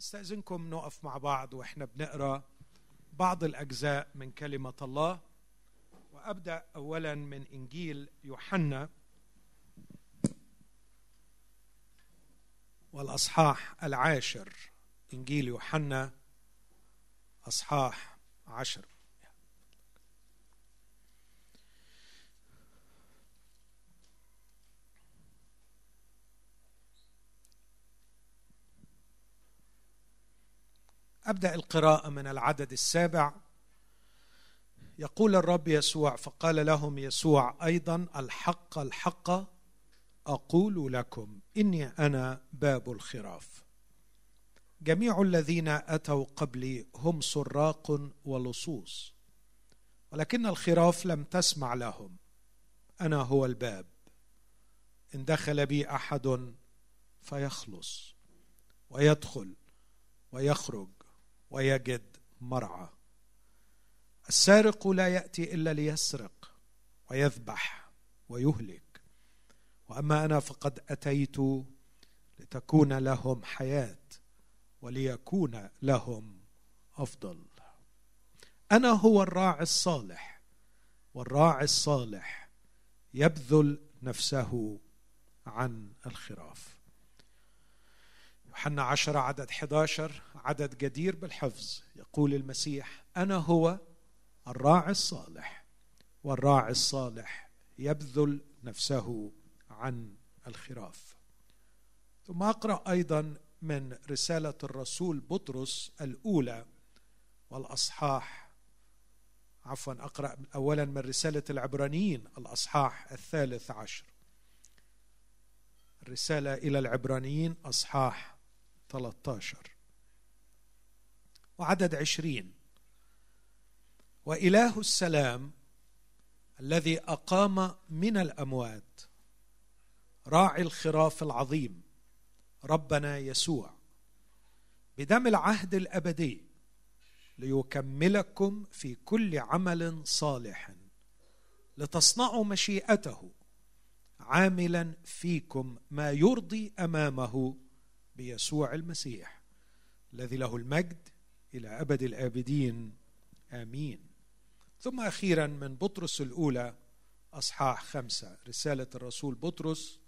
استأذنكم نقف مع بعض وإحنا بنقرأ بعض الأجزاء من كلمة الله. وأبدأ اولا من إنجيل يوحنا والأصحاح العاشر. إنجيل يوحنا أصحاح عشر. أبدأ القراءة من العدد السابع. يقول الرب يسوع فقال لهم يسوع أيضا الحق الحق أقول لكم إني أنا باب الخراف. جميع الذين أتوا قبلي هم سراق ولصوص ولكن الخراف لم تسمع لهم. أنا هو الباب. إن دخل بي أحد فيخلص ويدخل ويخرج. ويجد مرعى. السارق لا يأتي إلا ليسرق ويذبح ويهلك. وأما أنا فقد أتيت لتكون لهم حياة وليكون لهم أفضل. أنا هو الراعي الصالح والراعي الصالح يبذل نفسه عن الخراف. يوحنا عشرة عدد 11 عدد جدير بالحفظ. يقول المسيح أنا هو الراعي الصالح والراعي الصالح يبذل نفسه عن الخراف. ثم أقرأ أيضا من رسالة الرسول بطرس الأولى والأصحاح. عفوا أقرأ أولا من رسالة العبرانيين الأصحاح الثالث عشر. الرسالة إلى العبرانيين أصحاح 13 وعدد عشرين. وإله السلام الذي أقام من الأموات راعي الخراف العظيم ربنا يسوع بدم العهد الأبدي ليكملكم في كل عمل صالح لتصنعوا مشيئته عاملا فيكم ما يرضي أمامه بيسوع المسيح الذي له المجد إلى أبد الآبدين. آمين. ثم أخيرا من بطرس الأولى أصحاح خمسة رسالة الرسول بطرس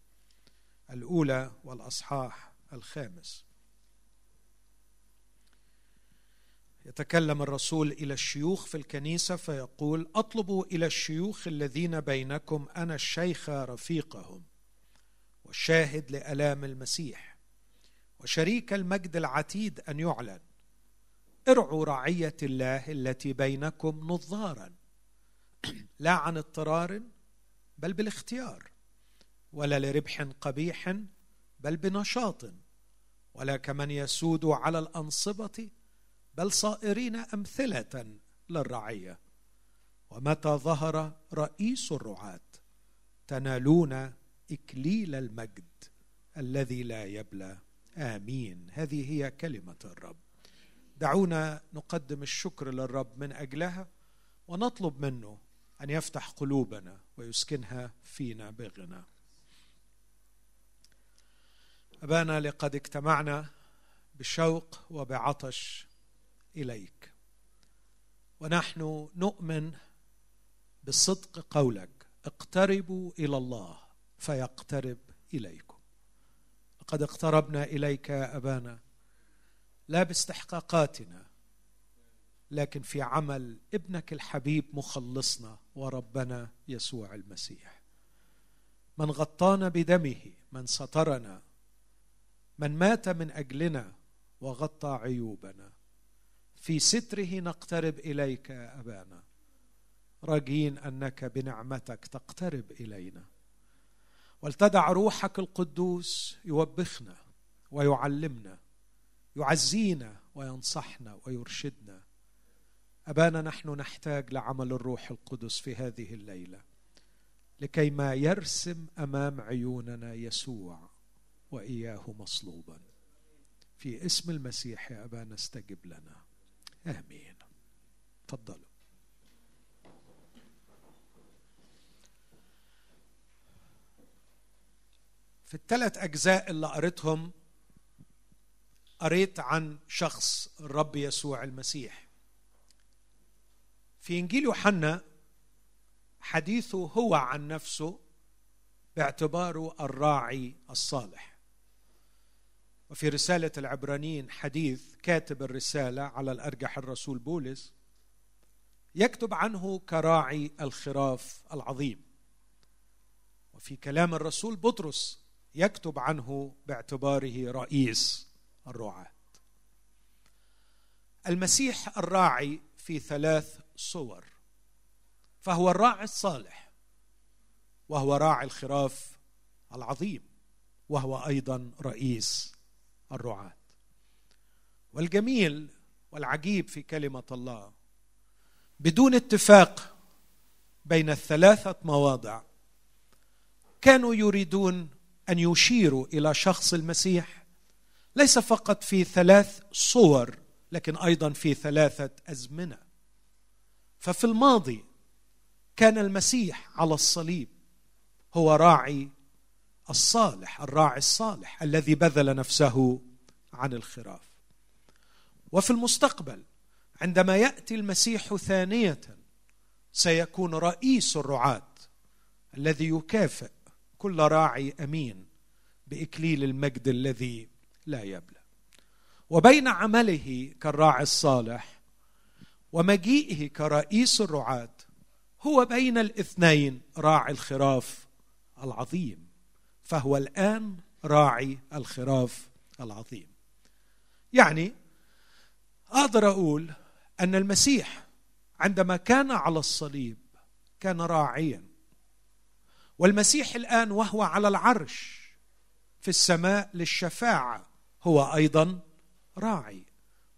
الأولى والأصحاح الخامس. يتكلم الرسول إلى الشيوخ في الكنيسة فيقول أطلبوا إلى الشيوخ الذين بينكم أنا الشيخ رفيقهم والشاهد لألام المسيح. وشريك المجد العتيد أن يعلن. ارعوا رعيه الله التي بينكم نظارا. لا عن اضطرار بل بالاختيار. ولا لربح قبيح بل بنشاط. ولا كمن يسود على الأنصبة بل صائرين أمثلة للرعية. ومتى ظهر رئيس الرعاة تنالون إكليل المجد الذي لا يبلى. آمين. هذه هي كلمة الرب. دعونا نقدم الشكر للرب من أجلها ونطلب منه أن يفتح قلوبنا ويسكنها فينا بغنى. أبانا لقد اجتمعنا بشوق وبعطش إليك. ونحن نؤمن بصدق قولك. اقتربوا إلى الله فيقترب إليكم. لقد اقتربنا إليك يا أبانا. لا باستحقاقاتنا لكن في عمل ابنك الحبيب مخلصنا وربنا يسوع المسيح. من غطانا بدمه من سترنا من مات من أجلنا وغطى عيوبنا. في ستره نقترب إليك يا أبانا. راجين أنك بنعمتك تقترب إلينا. ولتدع روحك القدوس يوبخنا ويعلمنا يعزينا وينصحنا ويرشدنا. أبانا نحن نحتاج لعمل الروح القدس في هذه الليلة لكي ما يرسم أمام عيوننا يسوع وإياه مصلوبا. في اسم المسيح يا أبانا استجب لنا. آمين. تفضلوا. في الثلاث أجزاء اللي قريتهم قريت عن شخص الرب يسوع المسيح. في إنجيل يوحنا حديثه هو عن نفسه باعتباره الراعي الصالح. وفي رسالة العبرانيين حديث كاتب الرسالة على الأرجح الرسول بولس يكتب عنه كراعي الخراف العظيم. وفي كلام الرسول بطرس يكتب عنه باعتباره رئيس الرعاة. المسيح الراعي في ثلاث صور فهو الراعي الصالح وهو راعي الخراف العظيم وهو أيضا رئيس الرعاة. والجميل والعجيب في كلمة الله بدون اتفاق بين الثلاثة مواضع كانوا يريدون أن يشيروا إلى شخص المسيح. ليس فقط في ثلاث صور لكن أيضا في ثلاثة أزمنة. ففي الماضي كان المسيح على الصليب هو راعي الصالح الراعي الصالح الذي بذل نفسه عن الخراف. وفي المستقبل عندما يأتي المسيح ثانية سيكون رئيس الرعاة الذي يكافئ كل راعي أمين بإكليل المجد الذي لا يبلى. وبين عمله كالراعي الصالح ومجيئه كرئيس الرعاة هو بين الاثنين راعي الخراف العظيم فهو الآن راعي الخراف العظيم. يعني أقدر أقول أن المسيح عندما كان على الصليب كان راعيا. والمسيح الآن وهو على العرش في السماء للشفاعة هو أيضا راعي.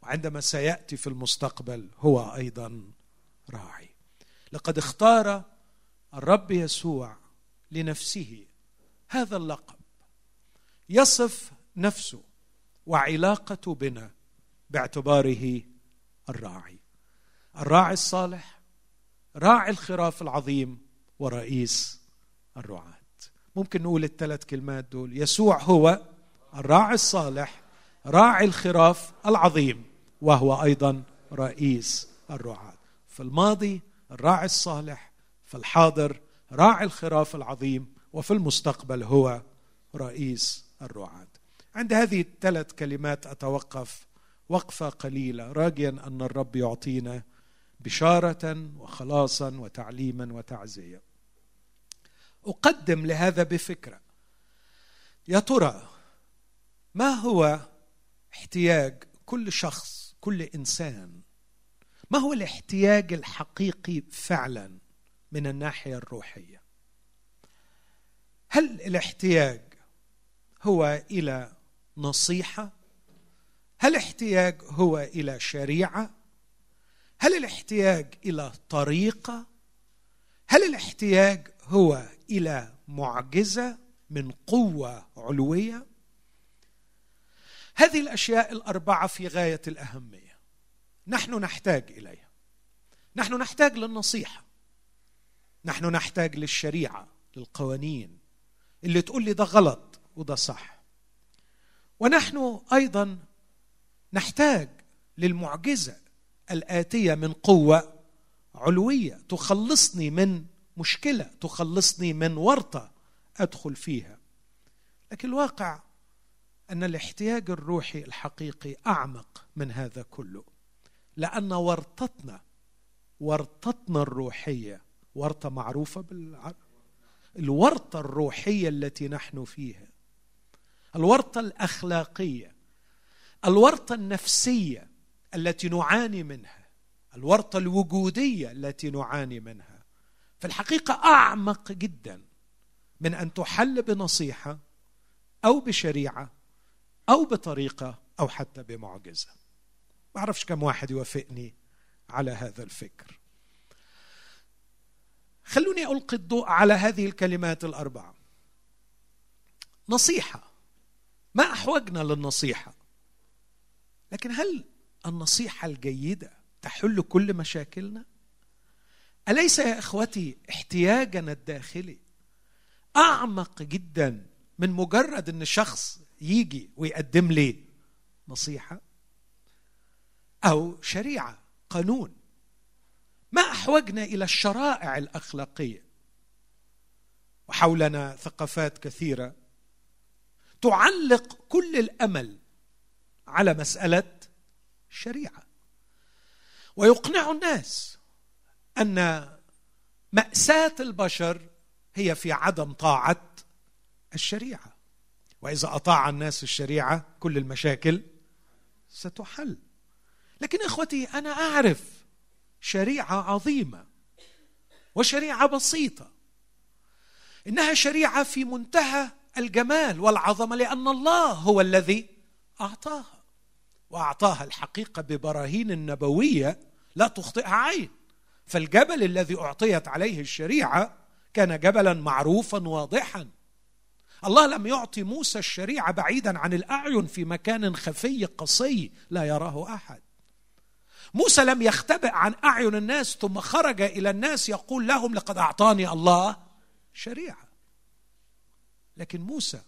وعندما سيأتي في المستقبل هو أيضا راعي. لقد اختار الرب يسوع لنفسه هذا اللقب. يصف نفسه وعلاقته بنا باعتباره الراعي. الراعي الصالح راعي الخراف العظيم ورئيس الرعاة. ممكن نقول الثلاث كلمات دول. يسوع هو الراعي الصالح راعي الخراف العظيم وهو أيضا رئيس الرعاة. في الماضي الراعي الصالح في الحاضر راعي الخراف العظيم وفي المستقبل هو رئيس الرعاة. عند هذه الثلاث كلمات أتوقف وقفة قليلة. راجيا أن الرب يعطينا بشارة وخلاصا وتعليما وتعزية. أقدم لهذا بفكرة. يا ترى ما هو احتياج كل شخص كل إنسان؟ ما هو الاحتياج الحقيقي فعلا من الناحية الروحية؟ هل الاحتياج هو إلى نصيحة؟ هل الاحتياج هو إلى شريعة؟ هل الاحتياج إلى طريقة؟ هل الاحتياج هو إلى معجزة من قوة علوية؟ هذه الأشياء الأربعة في غاية الأهمية. نحن نحتاج إليها. نحن نحتاج للنصيحة. نحن نحتاج للشريعة للقوانين. اللي تقول لي ده غلط وده صح. ونحن أيضا نحتاج للمعجزة الآتية من قوة علوية تخلصني من مشكلة تخلصني من ورطة أدخل فيها. لكن الواقع أن الاحتياج الروحي الحقيقي أعمق من هذا كله. لأن ورطتنا ورطتنا الروحية ورطة معروفة بالعرب الورطة الروحية التي نحن فيها الورطة الأخلاقية الورطة النفسية التي نعاني منها الورطة الوجودية التي نعاني منها في الحقيقة أعمق جدا من أن تحل بنصيحة أو بشريعة أو بطريقة أو حتى بمعجزة. ما أعرفش كم واحد يوافقني على هذا الفكر. خلوني ألقي الضوء على هذه الكلمات الأربعة. نصيحة. ما أحوجنا للنصيحة. لكن هل النصيحة الجيدة تحل كل مشاكلنا؟ أليس يا إخوتي احتياجنا الداخلي؟ أعمق جدا من مجرد إن شخص يجي ويقدم لي نصيحة أو شريعة قانون. ما أحوجنا إلى الشرائع الأخلاقية. وحولنا ثقافات كثيرة تعلق كل الأمل على مسألة الشريعه ويقنع الناس أن مأساة البشر هي في عدم طاعة الشريعة. وإذا أطاع الناس الشريعة كل المشاكل ستحل. لكن إخوتي أنا أعرف شريعة عظيمة وشريعة بسيطة. إنها شريعة في منتهى الجمال والعظمة لأن الله هو الذي أعطاها. وأعطاها الحقيقة ببراهين نبوية لا تخطئها عين. فالجبل الذي أعطيت عليه الشريعة كان جبلا معروفا واضحا. الله لم يعطي موسى الشريعة بعيدا عن الأعين في مكان خفي قصي لا يراه أحد. موسى لم يختبئ عن أعين الناس ثم خرج إلى الناس يقول لهم لقد أعطاني الله شريعة. لكن موسى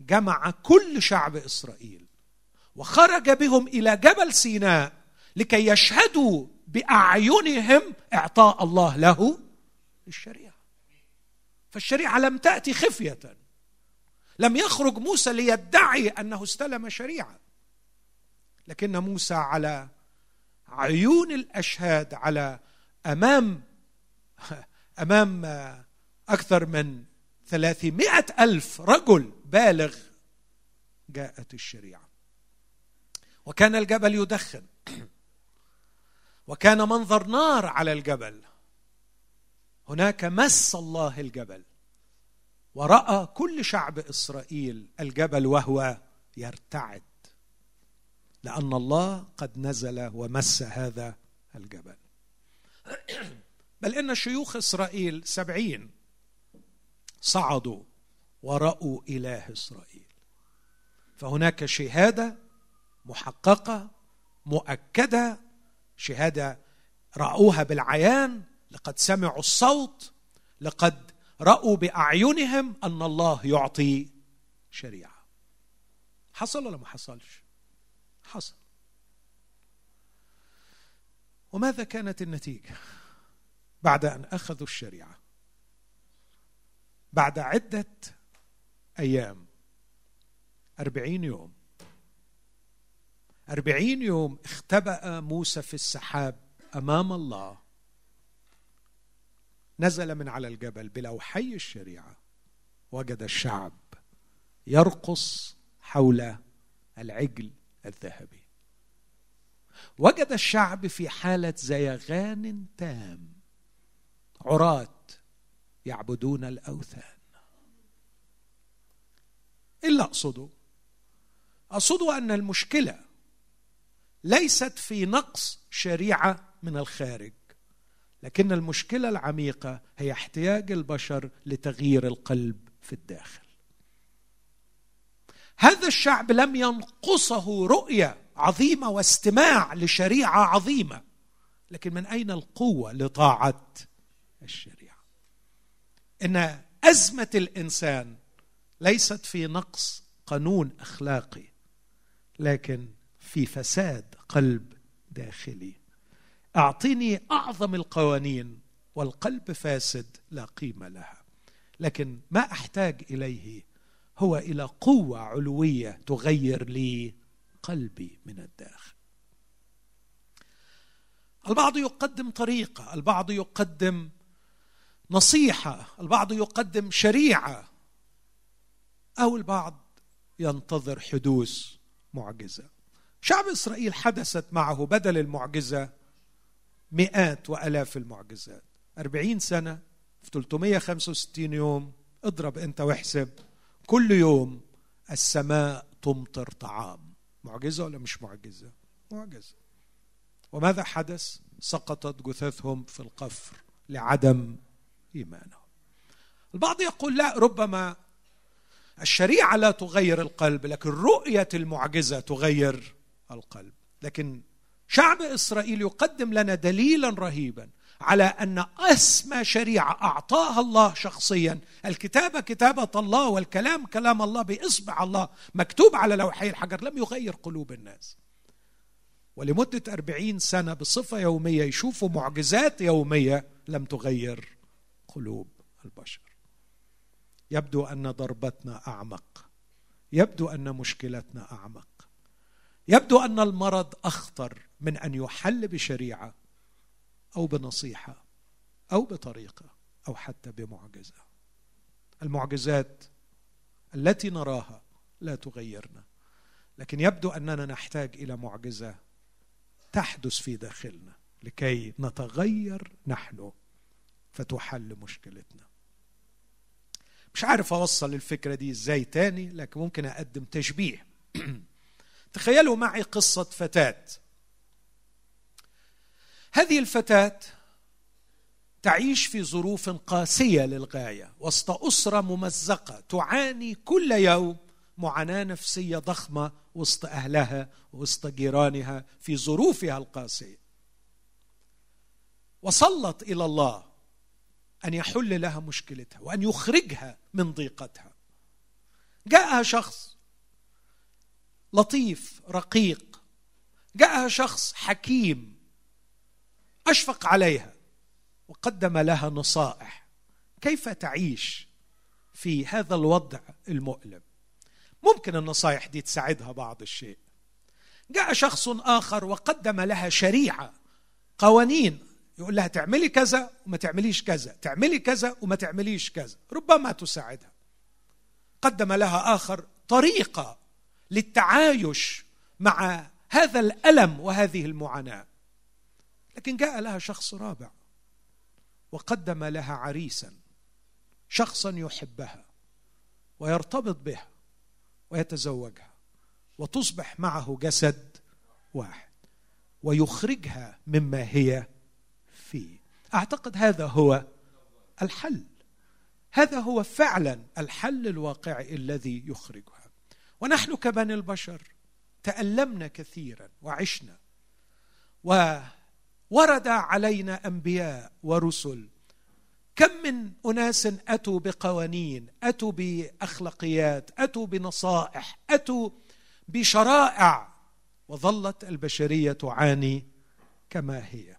جمع كل شعب إسرائيل وخرج بهم إلى جبل سيناء لكي يشهدوا بأعينهم إعطاء الله له الشريعه فالشريعة لم تأتي خفية. لم يخرج موسى ليدعي أنه استلم شريعة. لكن موسى على عيون الأشهاد على أمام أمام أكثر من ثلاثمائة ألف رجل بالغ جاءت الشريعة. وكان الجبل يدخن. وكان منظر نار على الجبل. هناك مس الله الجبل. ورأى كل شعب إسرائيل الجبل وهو يرتعد لأن الله قد نزل ومس هذا الجبل. بل إن شيوخ إسرائيل سبعين صعدوا ورأوا إله إسرائيل. فهناك شهادة محققة مؤكدة شهادة رأوها بالعيان لقد سمعوا الصوت لقد رأوا بأعينهم أن الله يعطي شريعة. حصل ولا ما حصلش؟ حصل. وماذا كانت النتيجة بعد أن أخذوا الشريعة؟ بعد عدة أيام أربعين يوم أربعين يوم اختبأ موسى في السحاب أمام الله. نزل من على الجبل بلوحي الشريعة وجد الشعب يرقص حول العجل الذهبي. وجد الشعب في حالة زيغان تام. عراة يعبدون الأوثان. إلا اقصده اقصده أن المشكلة ليست في نقص شريعة من الخارج. لكن المشكلة العميقة هي احتياج البشر لتغيير القلب في الداخل. هذا الشعب لم ينقصه رؤية عظيمة واستماع لشريعة عظيمة. لكن من أين القوة لطاعة الشريعة؟ إن أزمة الإنسان ليست في نقص قانون أخلاقي لكن في فساد قلب داخلي. اعطني أعظم القوانين والقلب فاسد لا قيمة لها. لكن ما أحتاج إليه هو إلى قوة علوية تغير لي قلبي من الداخل. البعض يقدم طريقة البعض يقدم نصيحة البعض يقدم شريعة أو البعض ينتظر حدوث معجزة. شعب إسرائيل حدثت معه بدل المعجزة مئات وألاف المعجزات. أربعين سنة في 365 يوم اضرب أنت واحسب كل يوم السماء تمطر طعام. معجزة ولا مش معجزة؟ معجزة. وماذا حدث؟ سقطت جثثهم في القفر لعدم إيمانهم. البعض يقول لا ربما الشريعة لا تغير القلب لكن رؤية المعجزة تغير القلب. لكن شعب إسرائيل يقدم لنا دليلا رهيبا على أن أسمى شريعة أعطاها الله شخصيا. الكتابة كتابة الله والكلام كلام الله بإصبع الله مكتوب على لوحي الحجر لم يغير قلوب الناس. ولمدة أربعين سنة بصفة يومية يشوفوا معجزات يومية لم تغير قلوب البشر. يبدو أن ضربتنا أعمق. يبدو أن مشكلتنا أعمق. يبدو أن المرض أخطر من أن يحل بشريعة أو بنصيحة أو بطريقة أو حتى بمعجزة. المعجزات التي نراها لا تغيرنا لكن يبدو أننا نحتاج إلى معجزة تحدث في داخلنا لكي نتغير نحن فتحل مشكلتنا. مش عارف أوصل الفكرة دي إزاي تاني لكن ممكن أقدم تشبيه. تخيلوا معي قصة فتاة. هذه الفتاة تعيش في ظروف قاسية للغاية وسط أسرة ممزقة تعاني كل يوم معاناة نفسية ضخمة وسط أهلها وسط جيرانها في ظروفها القاسية. وصلت إلى الله أن يحل لها مشكلتها وأن يخرجها من ضيقتها. جاءها شخص لطيف رقيق. جاءها شخص حكيم. أشفق عليها. وقدم لها نصائح. كيف تعيش في هذا الوضع المؤلم؟ ممكن النصائح دي تساعدها بعض الشيء. جاء شخص آخر وقدم لها شريعة قوانين. يقول لها تعملي كذا وما تعمليش كذا تعملي كذا وما تعمليش كذا. ربما تساعدها. قدم لها آخر طريقة للتعايش مع هذا الألم وهذه المعاناة. لكن جاء لها شخص رابع وقدم لها عريسا شخصا يحبها ويرتبط بها ويتزوجها وتصبح معه جسد واحد ويخرجها مما هي فيه. أعتقد هذا هو الحل. هذا هو فعلا الحل الواقعي الذي يخرجها. ونحن كبني البشر تألمنا كثيرا وعشنا. وورد علينا أنبياء ورسل. كم من أناس أتوا بقوانين أتوا بأخلاقيات أتوا بنصائح أتوا بشرائع وظلت البشرية تعاني كما هي.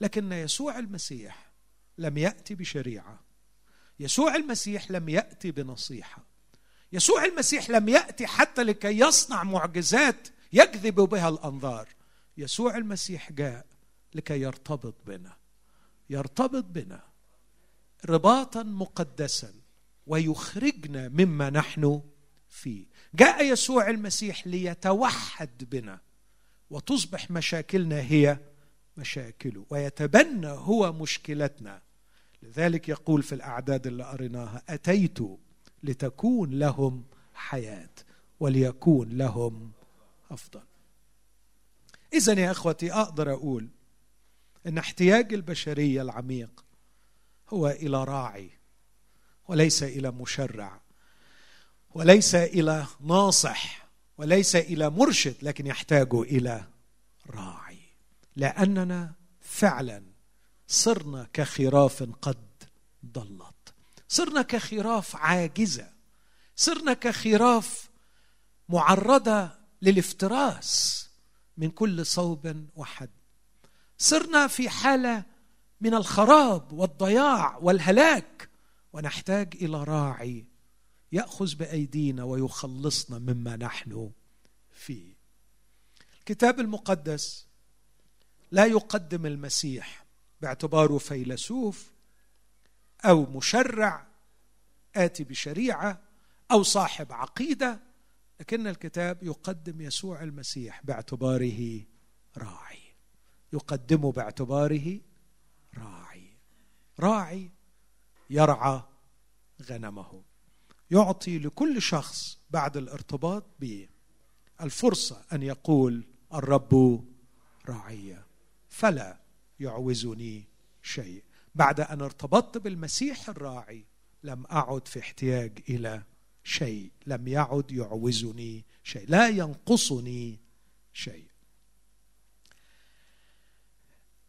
لكن يسوع المسيح لم يأتي بشريعة. يسوع المسيح لم يأتي بنصيحة. يسوع المسيح لم يأتي حتى لكي يصنع معجزات يجذب بها الأنظار. يسوع المسيح جاء لكي يرتبط بنا. يرتبط بنا رباطا مقدسا ويخرجنا مما نحن فيه. جاء يسوع المسيح ليتوحد بنا وتصبح مشاكلنا هي مشاكله ويتبنى هو مشكلتنا. لذلك يقول في الأعداد اللي قريناها أتيت لتكون لهم حياة وليكون لهم أفضل. اذا يا إخوتي أقدر أقول إن احتياج البشرية العميق هو إلى راعي وليس إلى مشرع وليس إلى ناصح وليس إلى مرشد لكن يحتاج إلى راعي. لأننا فعلا صرنا كخراف قد ضلت. صرنا كخراف عاجزة صرنا كخراف معرضة للافتراس من كل صوب وحد. صرنا في حالة من الخراب والضياع والهلاك ونحتاج إلى راعي يأخذ بأيدينا ويخلصنا مما نحن فيه. الكتاب المقدس لا يقدم المسيح باعتباره فيلسوف أو مشرع آتي بشريعة أو صاحب عقيدة لكن الكتاب يقدم يسوع المسيح باعتباره راعي. يقدمه باعتباره راعي. راعي يرعى غنمه. يعطي لكل شخص بعد الارتباط به الفرصة أن يقول الرب راعيه فلا يعوزني شيء. بعد أن ارتبطت بالمسيح الراعي لم أعد في احتياج إلى شيء لم يعد يعوزني شيء لا ينقصني شيء.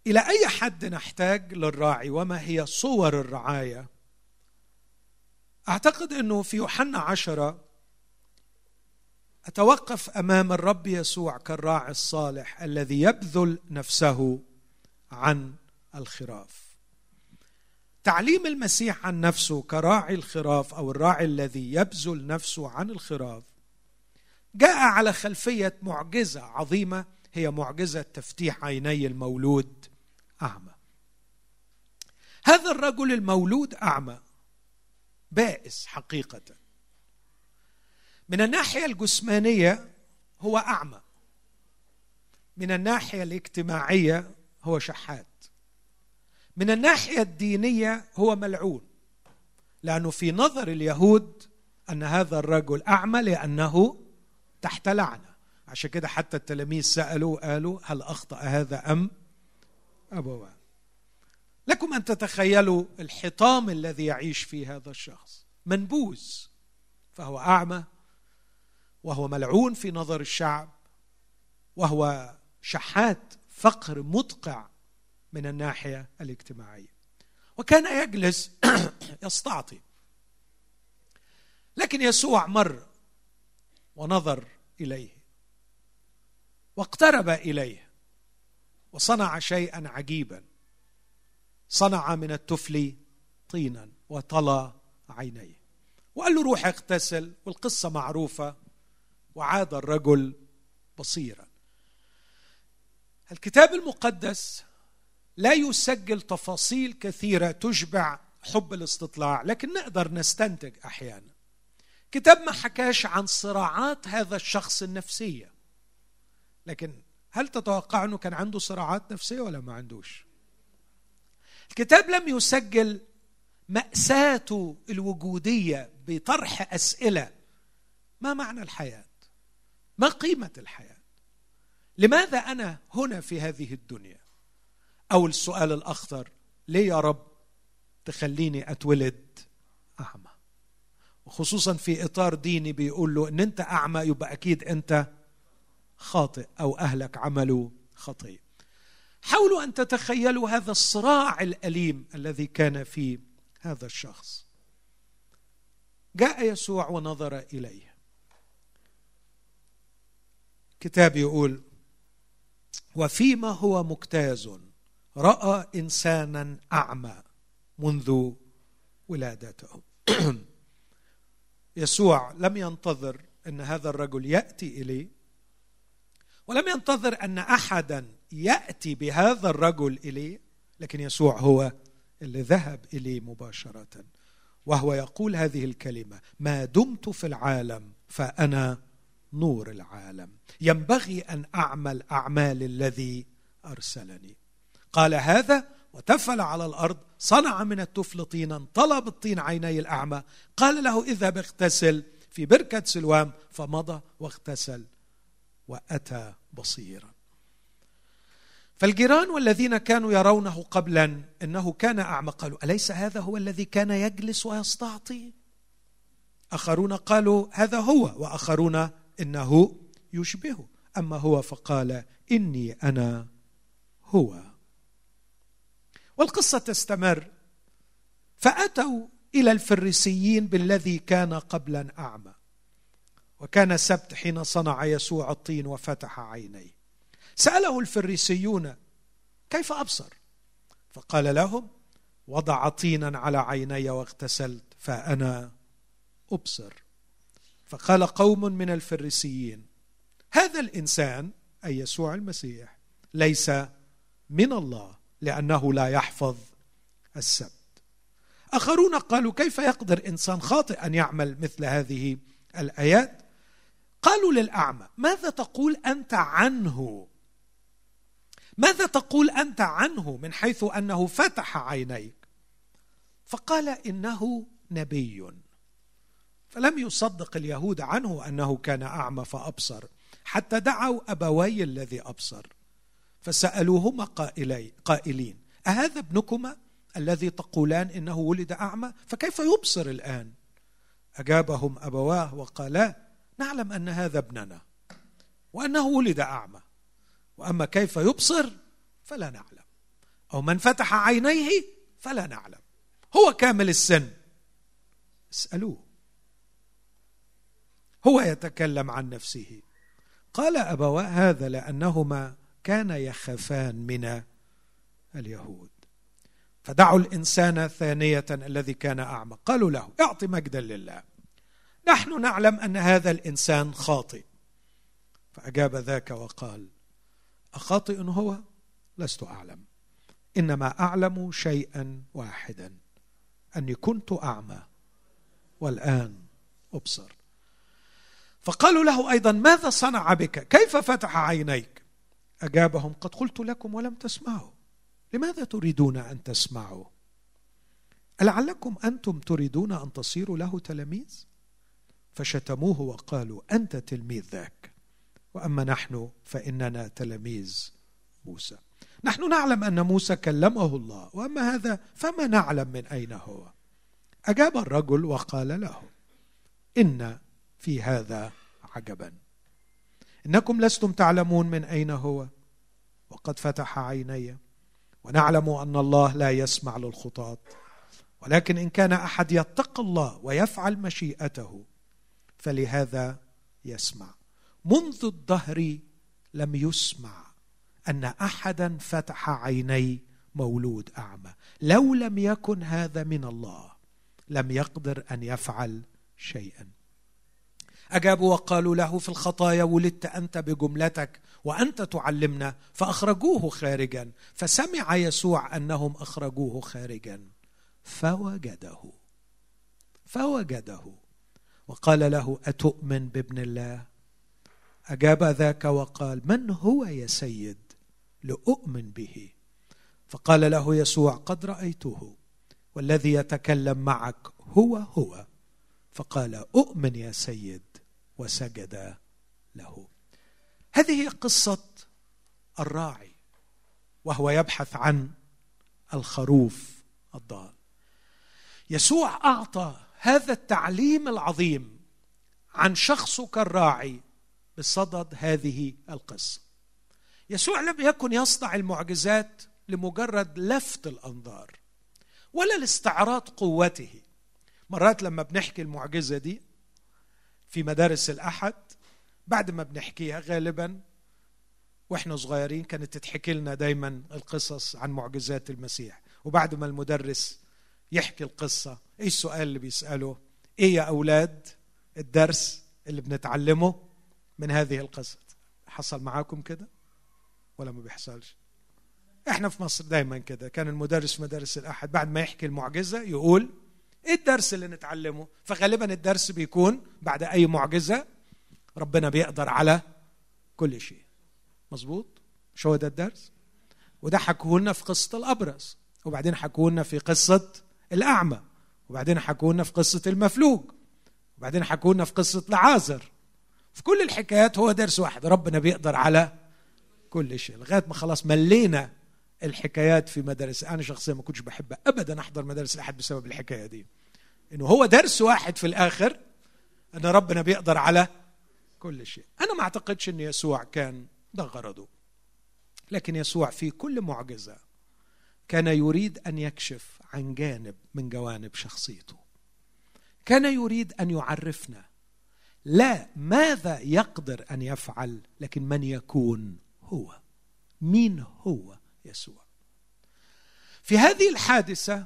إلى أي حد نحتاج للراعي؟ وما هي صور الرعاية؟ أعتقد إنه في يوحنا عشرة أتوقف أمام الرب يسوع كالراعي الصالح الذي يبذل نفسه عن الخراف. تعليم المسيح عن نفسه كراعي الخراف أو الراعي الذي يبذل نفسه عن الخراف جاء على خلفية معجزة عظيمة هي معجزة تفتيح عيني المولود أعمى. هذا الرجل المولود أعمى بائس حقيقة. من الناحية الجسمانية هو أعمى. من الناحية الاجتماعية هو شحات. من الناحية الدينية هو ملعون لأنه في نظر اليهود أن هذا الرجل أعمى لأنه تحت لعنة. عشان كده حتى التلاميذ سألوا قالوا هل أخطأ هذا أم ابواه لكم أن تتخيلوا الحطام الذي يعيش فيه هذا الشخص منبوذ فهو أعمى وهو ملعون في نظر الشعب وهو شحات فقر مدقع من الناحية الاجتماعية. وكان يجلس يستعطي. لكن يسوع مر ونظر إليه واقترب إليه وصنع شيئا عجيبا. صنع من التفل طينا وطلى عينيه. وقال له روح اغتسل والقصة معروفة وعاد الرجل بصيرا. الكتاب المقدس لا يسجل تفاصيل كثيرة تشبع حب الاستطلاع لكن نقدر نستنتج أحيانا. كتاب ما حكاش عن صراعات هذا الشخص النفسية. لكن هل تتوقع أنه كان عنده صراعات نفسية ولا ما عندوش؟ الكتاب لم يسجل ماساته الوجودية بطرح أسئلة. ما معنى الحياة؟ ما قيمة الحياة؟ لماذا أنا هنا في هذه الدنيا؟ أو السؤال الاخطر ليه يا رب تخليني أتولد أعمى؟ وخصوصا في إطار ديني بيقول له إن أنت أعمى يبقى أكيد أنت خاطئ أو أهلك عملوا خطيه حاولوا أن تتخيلوا هذا الصراع الأليم الذي كان في هذا الشخص. جاء يسوع ونظر إليه. كتاب يقول وفيما هو مجتاز رأى إنسانا أعمى منذ ولادته. يسوع لم ينتظر أن هذا الرجل يأتي إليه ولم ينتظر أن أحدا يأتي بهذا الرجل إليه لكن يسوع هو اللي ذهب إليه مباشرة وهو يقول هذه الكلمة ما دمت في العالم فأنا نور العالم. ينبغي أن أعمل أعمال الذي أرسلني. قال هذا وتفل على الأرض صنع من التفل طينا طلب الطين عيني الأعمى. قال له اذهب اغتسل في بركة سلوام. فمضى واغتسل وأتى بصيرا. فالجيران والذين كانوا يرونه قبلا إنه كان أعمى قالوا أليس هذا هو الذي كان يجلس ويستعطي؟ آخرون قالوا هذا هو وآخرون إنه يشبهه. أما هو فقال إني أنا هو. والقصة تستمر. فأتوا إلى الفريسيين بالذي كان قبلا أعمى. وكان السبت حين صنع يسوع الطين وفتح عينيه. سأله الفريسيون كيف أبصر؟ فقال لهم وضع طينا على عيني واغتسلت فأنا أبصر. فقال قوم من الفريسيين هذا الإنسان أي يسوع المسيح ليس من الله. لأنه لا يحفظ السبت. آخرون قالوا كيف يقدر إنسان خاطئ أن يعمل مثل هذه الآيات؟ قالوا للأعمى ماذا تقول أنت عنه؟ ماذا تقول أنت عنه من حيث أنه فتح عينيك؟ فقال إنه نبي. فلم يصدق اليهود عنه أنه كان أعمى فأبصر حتى دعوا أبوي الذي أبصر. فسألوهما قائلي قائلين أهذا ابنكما الذي تقولان إنه ولد أعمى؟ فكيف يبصر الآن؟ أجابهم أبواه وقالا نعلم أن هذا ابننا وأنه ولد أعمى وأما كيف يبصر فلا نعلم أو من فتح عينيه فلا نعلم هو كامل السن. اسألوه. هو يتكلم عن نفسه. قال أبواه هذا لأنهما كان يخافان من اليهود. فدعوا الإنسان ثانية الذي كان أعمى. قالوا له اعط مجدا لله. نحن نعلم أن هذا الإنسان خاطئ. فأجاب ذاك وقال أخاطئ هو؟ لست أعلم. إنما أعلم شيئا واحدا. أني كنت أعمى والآن أبصر. فقالوا له أيضا ماذا صنع بك؟ كيف فتح عينيك؟ أجابهم قد قلت لكم ولم تسمعوا. لماذا تريدون أن تسمعوا؟ ألعلكم أنتم تريدون أن تصيروا له تلاميذ؟ فشتموه وقالوا أنت تلميذ ذاك وأما نحن فإننا تلاميذ موسى. نحن نعلم أن موسى كلمه الله وأما هذا فما نعلم من أين هو؟ أجاب الرجل وقال له إن في هذا عجبا. إنكم لستم تعلمون من أين هو. وقد فتح عيني. ونعلم أن الله لا يسمع للخطاة. ولكن إن كان أحد يتقى الله ويفعل مشيئته فلهذا يسمع. منذ الدهر لم يسمع أن أحدا فتح عيني مولود أعمى. لو لم يكن هذا من الله لم يقدر أن يفعل شيئا. أجابوا وقالوا له في الخطايا ولدت أنت بجملتك وأنت تعلمنا فأخرجوه خارجا. فسمع يسوع أنهم أخرجوه خارجا. فوجده. فوجده. وقال له أتؤمن بابن الله؟ أجاب ذاك وقال من هو يا سيد؟ لأؤمن به. فقال له يسوع قد رأيته والذي يتكلم معك هو هو. فقال أؤمن يا سيد. وسجد له. هذه قصة الراعي وهو يبحث عن الخروف الضال. يسوع أعطى هذا التعليم العظيم عن شخصه كالراعي بصدد هذه القصة. يسوع لم يكن يصنع المعجزات لمجرد لفت الأنظار ولا لاستعراض قوته. مرات لما بنحكي المعجزة دي في مدارس الأحد بعد ما بنحكيها غالبا وإحنا صغيرين كانت تتحكي لنا دايما القصص عن معجزات المسيح. وبعد ما المدرس يحكي القصة إيه السؤال اللي بيسأله؟ إيه يا أولاد الدرس اللي بنتعلمه من هذه القصة حصل معاكم كده؟ ولا ما بيحصلش؟ إحنا في مصر دايما كده. كان المدرس في مدارس الأحد بعد ما يحكي المعجزة يقول إيه الدرس اللي نتعلمه؟ فغالبا الدرس بيكون بعد أي معجزة ربنا بيقدر على كل شيء. مظبوط؟ مش هو ده الدرس؟ وده حكوه لنا في قصة الابرص وبعدين حكوه لنا في قصة الأعمى وبعدين حكوه لنا في قصة المفلوج وبعدين حكوه لنا في قصة لعازر في كل الحكايات هو درس واحد ربنا بيقدر على كل شيء لغاية ما خلاص ملينا الحكايات في مدارس أنا شخصيا ما كنتش بحب ابدا أحضر مدارس الاحد بسبب الحكاية دي. إنه هو درس واحد في الآخر أن ربنا بيقدر على كل شيء. أنا ما أعتقدش إن يسوع كان ده غرضه. لكن يسوع في كل معجزة كان يريد أن يكشف عن جانب من جوانب شخصيته. كان يريد أن يعرفنا. لا ماذا يقدر أن يفعل لكن من يكون هو؟ مين هو؟ يسوع. في هذه الحادثة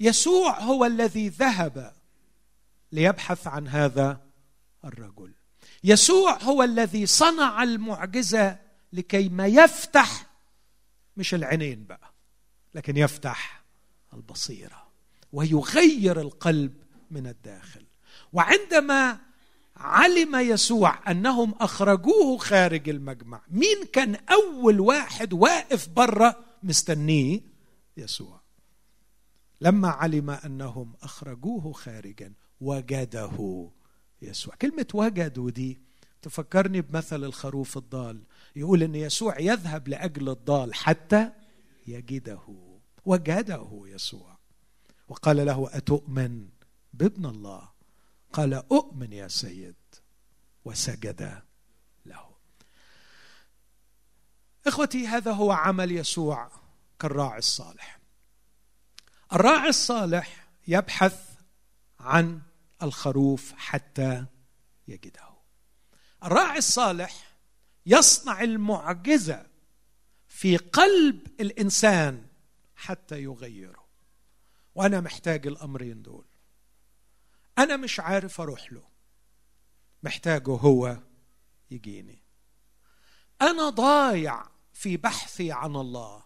يسوع هو الذي ذهب ليبحث عن هذا الرجل. يسوع هو الذي صنع المعجزة لكي ما يفتح مش العينين بقى لكن يفتح البصيرة ويغير القلب من الداخل. وعندما علم يسوع أنهم أخرجوه خارج المجمع. مين كان أول واحد واقف بره مستنيه يسوع؟ لما علم أنهم أخرجوه خارجا وجده يسوع. كلمة وجدوا دي تفكرني بمثل الخروف الضال. يقول إن يسوع يذهب لأجل الضال حتى يجده. وجده يسوع. وقال له أتؤمن بابن الله؟ قال أؤمن يا سيد. وسجد له. إخوتي هذا هو عمل يسوع كالراعي الصالح. الراعي الصالح يبحث عن الخروف حتى يجده. الراعي الصالح يصنع المعجزة في قلب الإنسان حتى يغيره. وأنا محتاج الأمرين دول. أنا مش عارف أروح له. محتاجه هو يجيني. أنا ضايع في بحثي عن الله.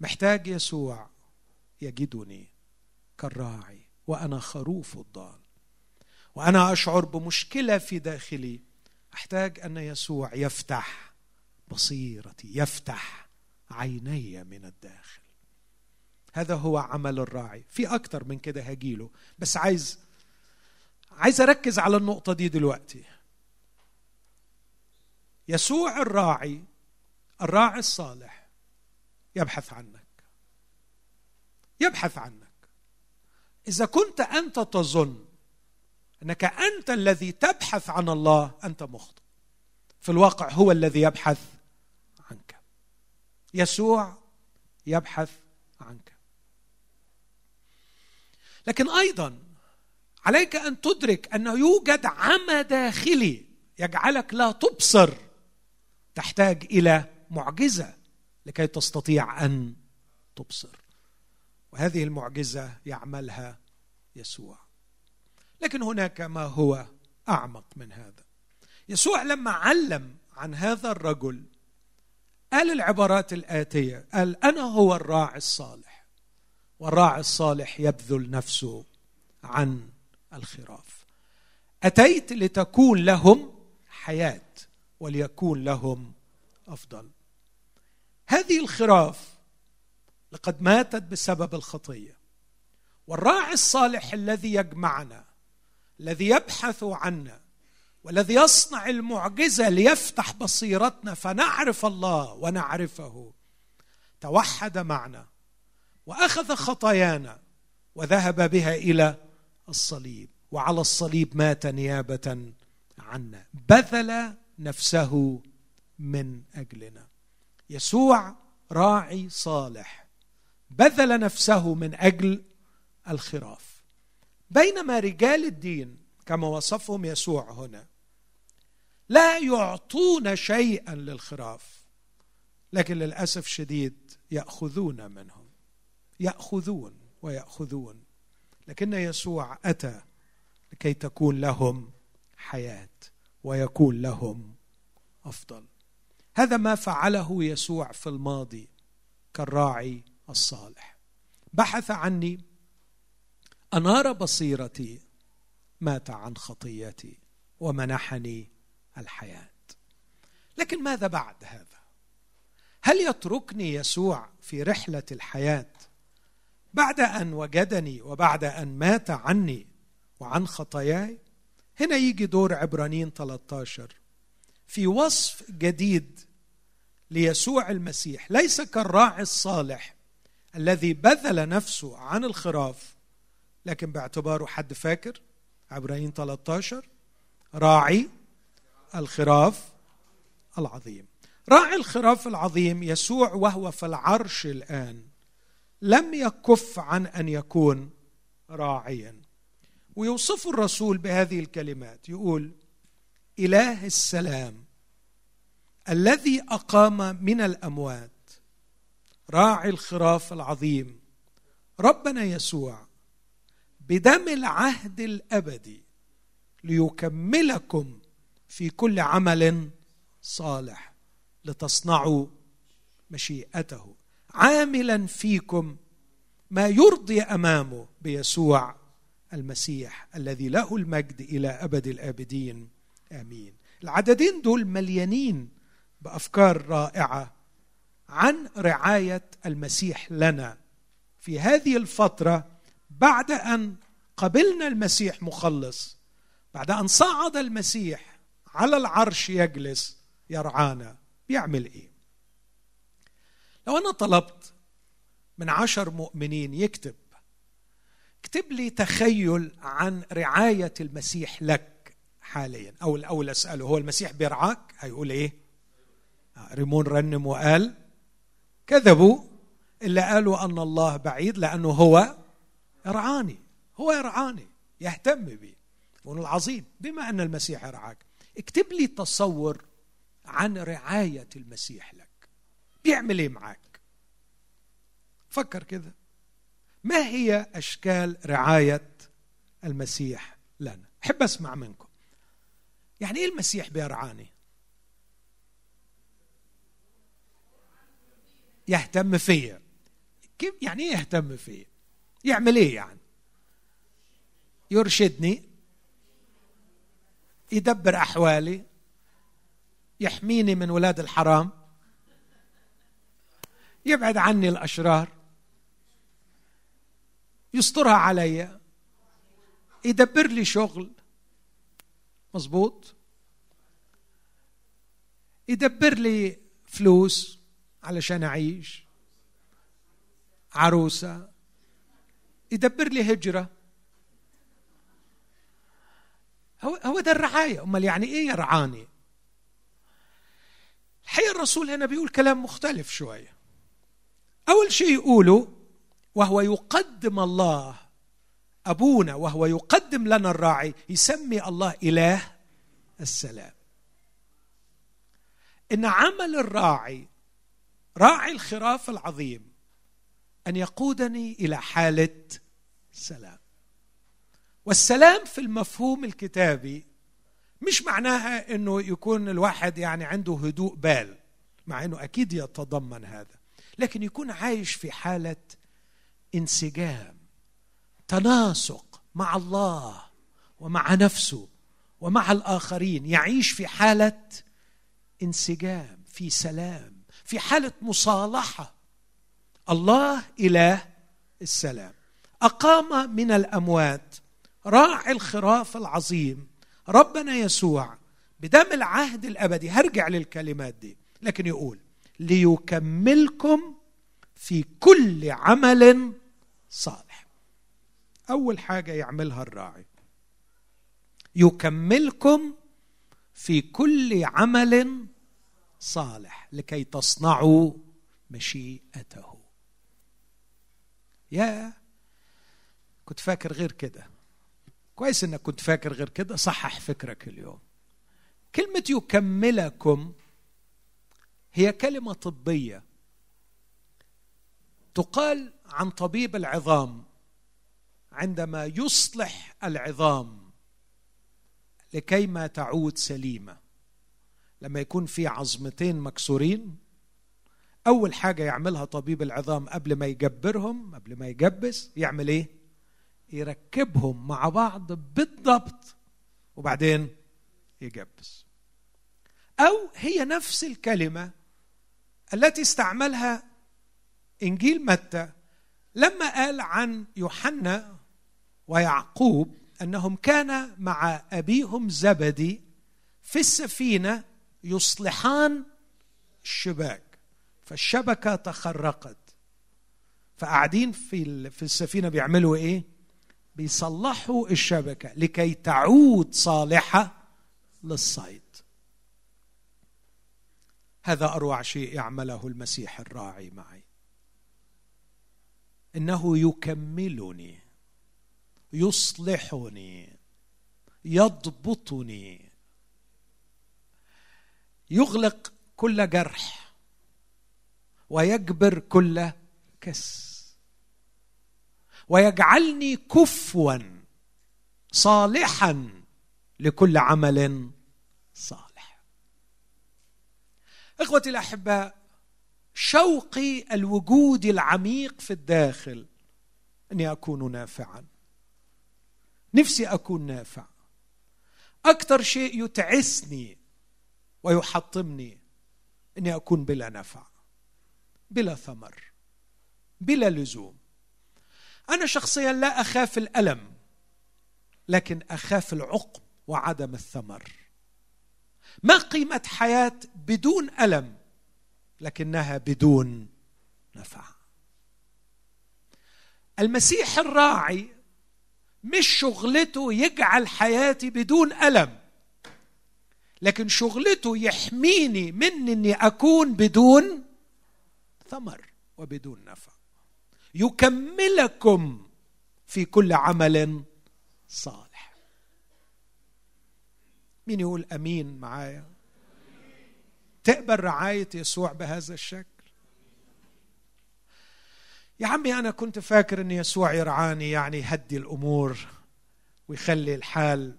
محتاج يسوع يجدني كالراعي وأنا خروف الضال. وأنا أشعر بمشكلة في داخلي. أحتاج أن يسوع يفتح بصيرتي يفتح عيني من الداخل. هذا هو عمل الراعي. في أكتر من كده هجيله بس عايز عايز أركز على النقطة دي دلوقتي. يسوع الراعي الراعي الصالح يبحث عنك. يبحث عنك. إذا كنت أنت تظن أنك أنت الذي تبحث عن الله أنت مخطئ. في الواقع هو الذي يبحث عنك. يسوع يبحث عنك. لكن أيضا عليك أن تدرك أنه يوجد عمى داخلي يجعلك لا تبصر تحتاج إلى معجزة لكي تستطيع أن تبصر. وهذه المعجزة يعملها يسوع. لكن هناك ما هو أعمق من هذا. يسوع لما علم عن هذا الرجل قال العبارات الآتية قال أنا هو الراعي الصالح. والراعي الصالح يبذل نفسه عن الخراف. أتيت لتكون لهم حياة وليكون لهم أفضل. هذه الخراف لقد ماتت بسبب الخطية. والراعي الصالح الذي يجمعنا الذي يبحث عنا والذي يصنع المعجزة ليفتح بصيرتنا فنعرف الله ونعرفه توحد معنا. وأخذ خطايانا وذهب بها إلى الصليب. وعلى الصليب مات نيابة عنا. بذل نفسه من أجلنا. يسوع راعي صالح. بذل نفسه من أجل الخراف. بينما رجال الدين كما وصفهم يسوع هنا لا يعطون شيئا للخراف لكن للأسف شديد يأخذون منهم. يأخذون ويأخذون لكن يسوع أتى لكي تكون لهم حياة ويكون لهم أفضل. هذا ما فعله يسوع في الماضي كالراعي الصالح. بحث عني أنار بصيرتي مات عن خطيتي ومنحني الحياة. لكن ماذا بعد هذا؟ هل يتركني يسوع في رحلة الحياة بعد أن وجدني وبعد أن مات عني وعن خطاياي هنا يجي دور عبرانيين 13 في وصف جديد ليسوع المسيح ليس كالراعي الصالح الذي بذل نفسه عن الخراف لكن باعتباره حد فاكر؟ عبرانيين 13 راعي الخراف العظيم. راعي الخراف العظيم يسوع وهو في العرش الآن. لم يكف عن أن يكون راعيا. ويوصف الرسول بهذه الكلمات. يقول إله السلام الذي أقام من الأموات راعي الخراف العظيم ربنا يسوع بدم العهد الأبدي ليكملكم في كل عمل صالح لتصنعوا مشيئته. عاملا فيكم ما يرضي أمامه بيسوع المسيح الذي له المجد إلى أبد الآبدين. آمين. العددين دول مليانين بأفكار رائعة عن رعاية المسيح لنا في هذه الفترة بعد أن قبلنا المسيح مخلص بعد أن صعد المسيح على العرش يجلس يرعانا. بيعمل إيه؟ لو أنا طلبت من عشر مؤمنين يكتب اكتب لي تخيل عن رعاية المسيح لك حاليا أو الأول أسأله هو المسيح بيرعاك؟ هيقول إيه؟ ريمون رنم وقال كذبوا اللي قالوا أن الله بعيد لأنه هو يرعاني هو يرعاني يهتم بي العظيم بما أن المسيح يرعاك اكتب لي تصور عن رعاية المسيح لك. بيعمل إيه معاك؟ فكر كده. ما هي أشكال رعاية المسيح لنا؟ أحب أسمع منكم. يعني إيه المسيح بيرعاني؟ يهتم فيا. كيف يعني إيه يهتم فيا؟ يعمل إيه يعني؟ يرشدني؟ يدبر أحوالي؟ يحميني من ولاد الحرام؟ يبعد عني الأشرار. يسترها علي. يدبر لي شغل. مظبوط؟ يدبر لي فلوس علشان أعيش. عروسة. يدبر لي هجرة. هو هو ده الرعاية. أمال يعني إيه يرعاني؟ الحقيقة الرسول هنا بيقول كلام مختلف شوية. أول شيء يقوله وهو يقدم الله أبونا وهو يقدم لنا الراعي يسمي الله إله السلام. إن عمل الراعي راعي الخراف العظيم أن يقودني إلى حالة سلام. والسلام في المفهوم الكتابي مش معناها إنه يكون الواحد يعني عنده هدوء بال مع إنه أكيد يتضمن هذا. لكن يكون عايش في حالة انسجام تناسق مع الله ومع نفسه ومع الآخرين يعيش في حالة انسجام في سلام في حالة مصالحة. الله إله السلام. أقام من الأموات راعي الخراف العظيم ربنا يسوع بدم العهد الأبدي. هرجع للكلمات دي لكن يقول ليكملكم في كل عمل صالح. أول حاجة يعملها الراعي. يكملكم في كل عمل صالح لكي تصنعوا مشيئته. يا كنت فاكر غير كده. كويس إنك كنت فاكر غير كده صحح فكرك اليوم. كلمة يكملكم هي كلمة طبية. تقال عن طبيب العظام. عندما يصلح العظام لكي ما تعود سليمة. لما يكون في عظمتين مكسورين أول حاجة يعملها طبيب العظام قبل ما يجبرهم قبل ما يجبس يعمل إيه؟ يركبهم مع بعض بالضبط وبعدين يجبس. أو هي نفس الكلمة التي استعملها إنجيل متى؟ لما قال عن يوحنا ويعقوب أنهم كان مع أبيهم زبدي في السفينة يصلحان الشباك فالشبكة تخرقت. فقاعدين في في السفينة بيعملوا إيه؟ بيصلحوا الشبكة لكي تعود صالحة للصيد. هذا أروع شيء يعمله المسيح الراعي معي. إنه يكملني يصلحني يضبطني يغلق كل جرح ويجبر كل كس ويجعلني كفوا صالحا لكل عمل صالح. إخوتي الأحباء شوقي الوجود العميق في الداخل اني اكون نافعا. نفسي أكون نافع. أكثر شيء يتعسني ويحطمني اني اكون بلا نفع بلا ثمر بلا لزوم. أنا شخصيا لا أخاف الألم لكن أخاف العقم وعدم الثمر. ما قيمة حياة بدون ألم؟ لكنها بدون نفع. المسيح الراعي مش شغلته يجعل حياتي بدون ألم لكن شغلته يحميني من إني أكون بدون ثمر وبدون نفع. يكملكم في كل عمل صالح. مين يقول أمين معايا؟ تقبل رعاية يسوع بهذا الشكل؟ يا عمي أنا كنت فاكر إن يسوع يرعاني يعني يهدي الأمور ويخلي الحال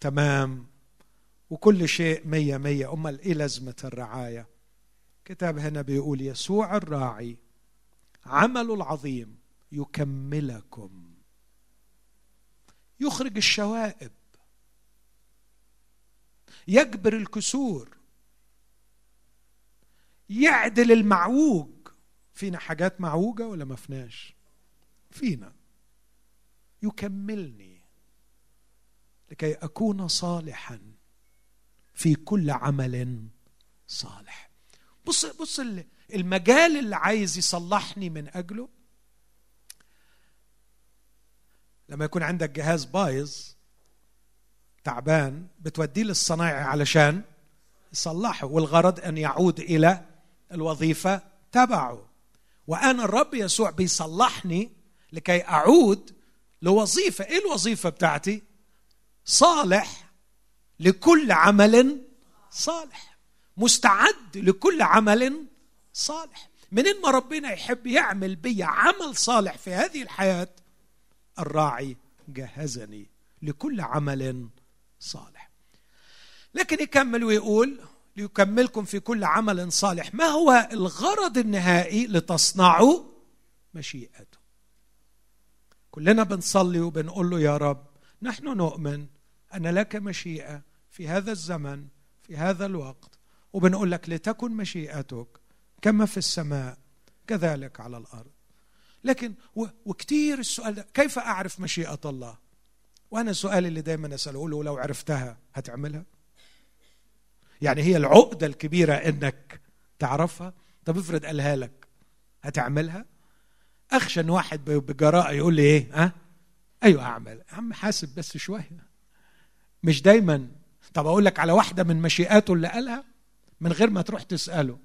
تمام وكل شيء مية مية. أمال إيه لازمة الرعاية؟ كتاب هنا بيقول يسوع الراعي عمله العظيم يكملكم يخرج الشوائب يجبر الكسور. يعدل المعوج. فينا حاجات معوجة ولا ما فيناش؟ فينا. يكملني. لكي أكون صالحا في كل عمل صالح. بص بص المجال اللي عايز يصلحني من أجله. لما يكون عندك جهاز بايظ تعبان بتوديه للصنايعي علشان يصلحه والغرض أن يعود إلى الوظيفة تبعه. وأنا الرب يسوع بيصلحني لكي أعود لوظيفة. إيه الوظيفة بتاعتي؟ صالح لكل عمل صالح. مستعد لكل عمل صالح. منين ما ربنا يحب يعمل بي عمل صالح في هذه الحياة الراعي جهزني لكل عمل صالح. لكن يكمل ويقول ليكملكم في كل عمل صالح ما هو الغرض النهائي لتصنعوا مشيئته؟ كلنا بنصلي وبنقول له يا رب نحن نؤمن ان لك مشيئة في هذا الزمن في هذا الوقت وبنقول لك لتكن مشيئتك كما في السماء كذلك على الأرض. لكن وكثير السؤال ده كيف أعرف مشيئة الله؟ وأنا السؤال اللي دايما أسأله له لو عرفتها هتعملها؟ يعني هي العقدة الكبيرة إنك تعرفها؟ طب افرض قالها لك هتعملها؟ أخشى إن واحد بجراءة يقول لي إيه ها؟ أيوه اعمل عم حاسب بس شوية. مش دايما. طب أقول لك على واحدة من مشيئاته اللي قالها من غير ما تروح تسأله.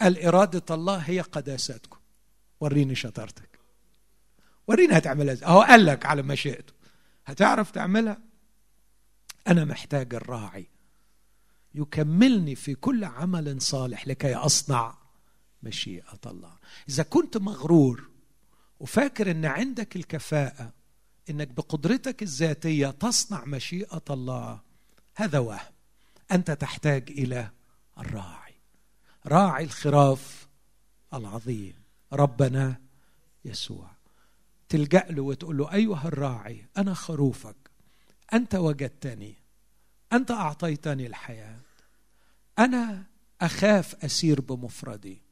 قال إرادة الله هي قداستكم وريني شطارتك. وريني هتعملها إزاي. أهو قال لك على مشيئته. هتعرف تعملها؟ أنا محتاج الراعي. يكملني في كل عمل صالح لكي أصنع مشيئة الله. إذا كنت مغرور وفاكر إن عندك الكفاءة إنك بقدرتك الذاتية تصنع مشيئة الله هذا وهم. أنت تحتاج إلى الراعي. راعي الخراف العظيم. ربنا يسوع. تلجا له وتقول له أيها الراعي أنا خروفك. أنت وجدتني. أنت أعطيتني الحياة. أنا أخاف أسير بمفردي.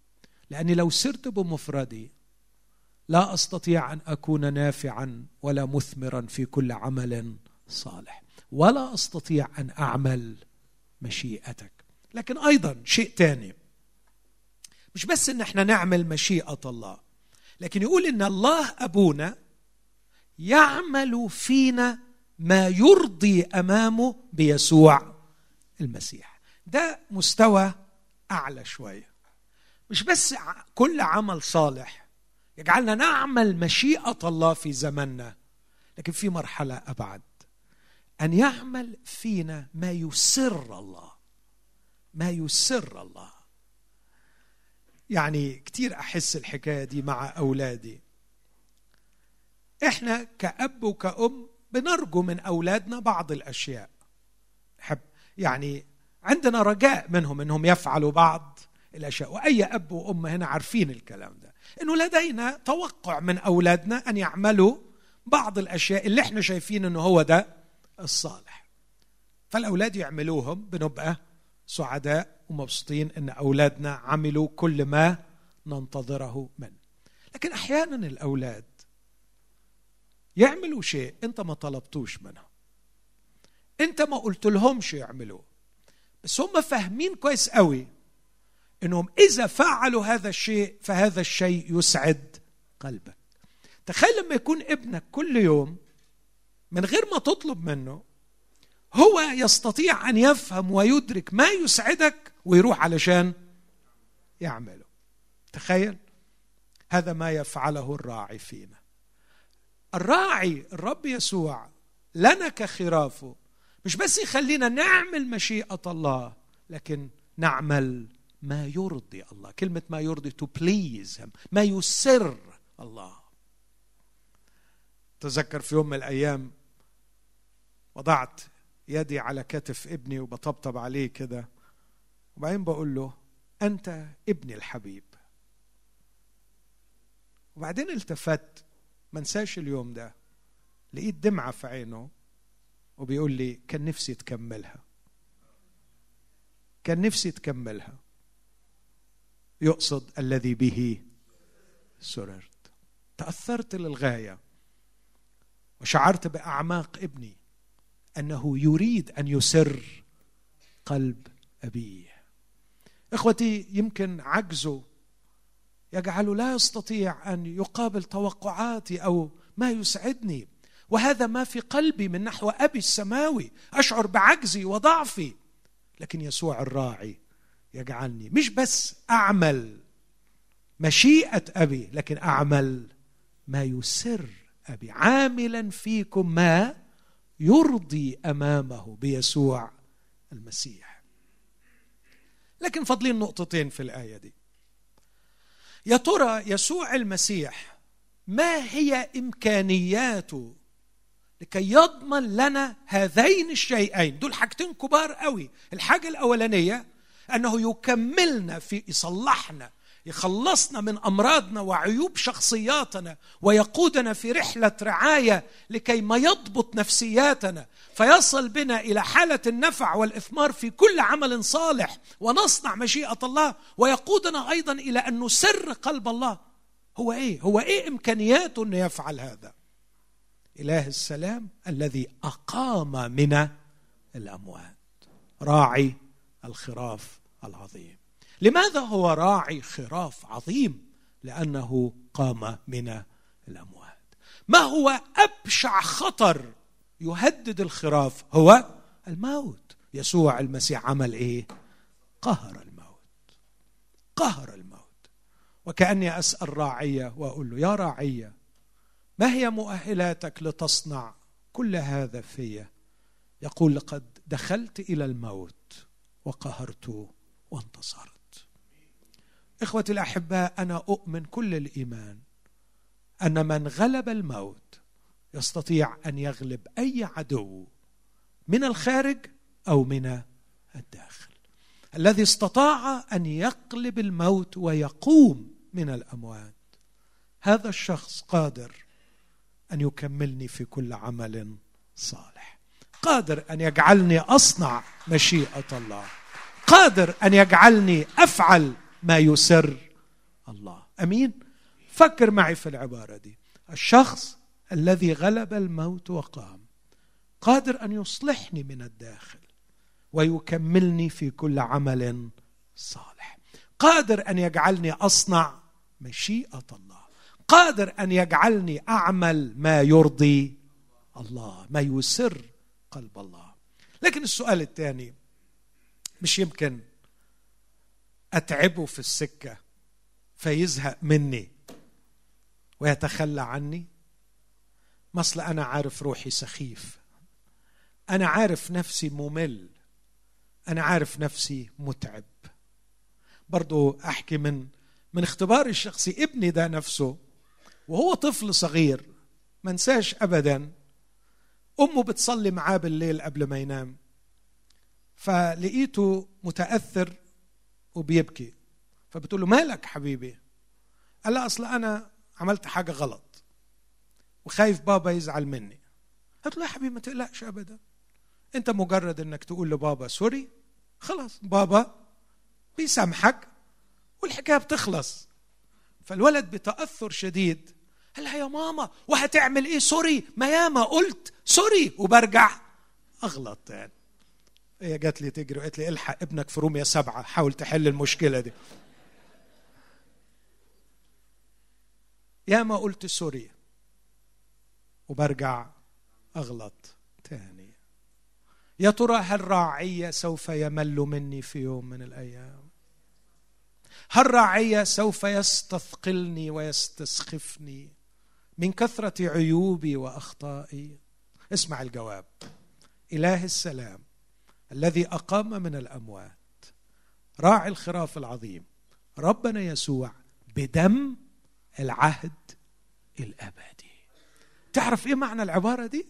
لأني لو سرت بمفردي لا أستطيع أن أكون نافعا ولا مثمرا في كل عمل صالح. ولا أستطيع أن أعمل مشيئتك. لكن أيضا شيء ثاني مش بس إن إحنا نعمل مشيئة الله. لكن يقول إن الله أبونا يعمل فينا ما يرضي أمامه بيسوع المسيح. ده مستوى أعلى شوية. مش بس كل عمل صالح يجعلنا نعمل مشيئة الله في زمننا لكن في مرحلة أبعد. أن يعمل فينا ما يسر الله ما يسر الله. يعني كتير أحس الحكاية دي مع أولادي. إحنا كأب وكأم بنرجو من أولادنا بعض الأشياء. حب يعني عندنا رجاء منهم إنهم يفعلوا بعض الأشياء وأي أب وأم هنا عارفين الكلام ده. انه لدينا توقع من أولادنا أن يعملوا بعض الأشياء اللي إحنا شايفين إنه هو ده الصالح. فالأولاد يعملوهم بنبقى سعداء ومبسوطين إن أولادنا عملوا كل ما ننتظره منه لكن أحيانا الأولاد يعملوا شيء أنت ما طلبتوش منهم. أنت ما قلت لهمش يعملوه. بس هم فاهمين كويس قوي إنهم إذا فعلوا هذا الشيء فهذا الشيء يسعد قلبك. تخيل لما يكون ابنك كل يوم من غير ما تطلب منه هو يستطيع أن يفهم ويدرك ما يسعدك ويروح علشان يعمله. تخيل هذا ما يفعله الراعي فينا. الراعي الرب يسوع لنا كخرافه مش بس يخلينا نعمل مشيئة الله لكن نعمل ما يرضي الله. كلمة ما يرضي to please ما يسر الله. تذكر في يوم من الأيام وضعت يدي على كتف ابني وبطبطب عليه كده. وبعدين بقول له أنت ابني الحبيب. وبعدين التفت ما انساش اليوم ده. لقيت دمعة في عينه وبيقول لي كان نفسي تكملها. كان نفسي تكملها. يقصد الذي به سررت. تأثرت للغاية. وشعرت بأعماق ابني. أنه يريد أن يسر قلب أبيه. إخوتي يمكن عجزه يجعله لا يستطيع أن يقابل توقعاتي أو ما يسعدني. وهذا ما في قلبي من نحو أبي السماوي. أشعر بعجزي وضعفي. لكن يسوع الراعي يجعلني. مش بس أعمل مشيئة أبي لكن أعمل ما يسر أبي. عاملا فيكم ما يرضي أمامه بيسوع المسيح. لكن فاضلين نقطتين في الآية دي. يا ترى يسوع المسيح ما هي إمكانياته لكي يضمن لنا هذين الشيئين؟ دول حاجتين كبار قوي. الحاجة الأولانية أنه يكملنا في يصلحنا يخلصنا من أمراضنا وعيوب شخصياتنا ويقودنا في رحلة رعاية لكي ما يضبط نفسياتنا فيصل بنا إلى حالة النفع والإثمار في كل عمل صالح ونصنع مشيئة الله ويقودنا أيضا إلى أن نسر قلب الله. هو إيه؟ هو إيه امكانياته انه يفعل هذا؟ إله السلام الذي أقام من الأموات. راعي الخراف العظيم. لماذا هو راعي خراف عظيم؟ لأنه قام من الأموات. ما هو أبشع خطر يهدد الخراف هو؟ الموت. يسوع المسيح عمل إيه؟ قهر الموت. قهر الموت. وكأني أسأل راعية وأقول له يا راعية ما هي مؤهلاتك لتصنع كل هذا في يقول لقد دخلت إلى الموت وقهرت وانتصرت. إخوتي الاحباء أنا أؤمن كل الإيمان أن من غلب الموت يستطيع أن يغلب أي عدو من الخارج أو من الداخل. الذي استطاع أن يقلب الموت ويقوم من الأموات. هذا الشخص قادر أن يكملني في كل عمل صالح. قادر أن يجعلني أصنع مشيئة الله. قادر أن يجعلني أفعل ما يسر الله. أمين؟ فكر معي في العبارة دي. الشخص الذي غلب الموت وقام قادر أن يصلحني من الداخل ويكملني في كل عمل صالح. قادر أن يجعلني أصنع مشيئة الله. قادر أن يجعلني أعمل ما يرضي الله ما يسر قلب الله. لكن السؤال الثاني مش يمكن أتعبه في السكة فيزهق مني ويتخلى عني؟ ما اصل أنا عارف روحي سخيف. أنا عارف نفسي ممل. أنا عارف نفسي متعب. برضو أحكي من من اختباري الشخصي ابني ده نفسه وهو طفل صغير ما انساش ابدا. أمه بتصلي معاه بالليل قبل ما ينام. فلقيته متأثر وبيبكي. فبتقول له مالك حبيبي؟ قال لها أصل أنا عملت حاجة غلط وخايف بابا يزعل مني. قلت له يا حبيبي ما تقلقش ابدا. أنت مجرد إنك تقول لبابا sorry خلاص بابا بيسامحك والحكاية بتخلص. فالولد بتأثر شديد. قال لها يا ماما وهتعمل إيه؟ sorry. ما ياما قلت sorry وبرجع أغلط يعني هي جات لي تجري وقالت لي الحق ابنك في روميا سبعة حاول تحل المشكلة دي. يا ما قلت سوري وبرجع أغلط تاني. يا ترى هل راعية سوف يمل مني في يوم من الأيام؟ هالرعية سوف يستثقلني ويستسخفني من كثرة عيوبي وأخطائي. اسمع الجواب. إله السلام. الذي أقام من الأموات. راعي الخراف العظيم. ربنا يسوع بدم العهد الأبدي. تعرف إيه معنى العبارة دي؟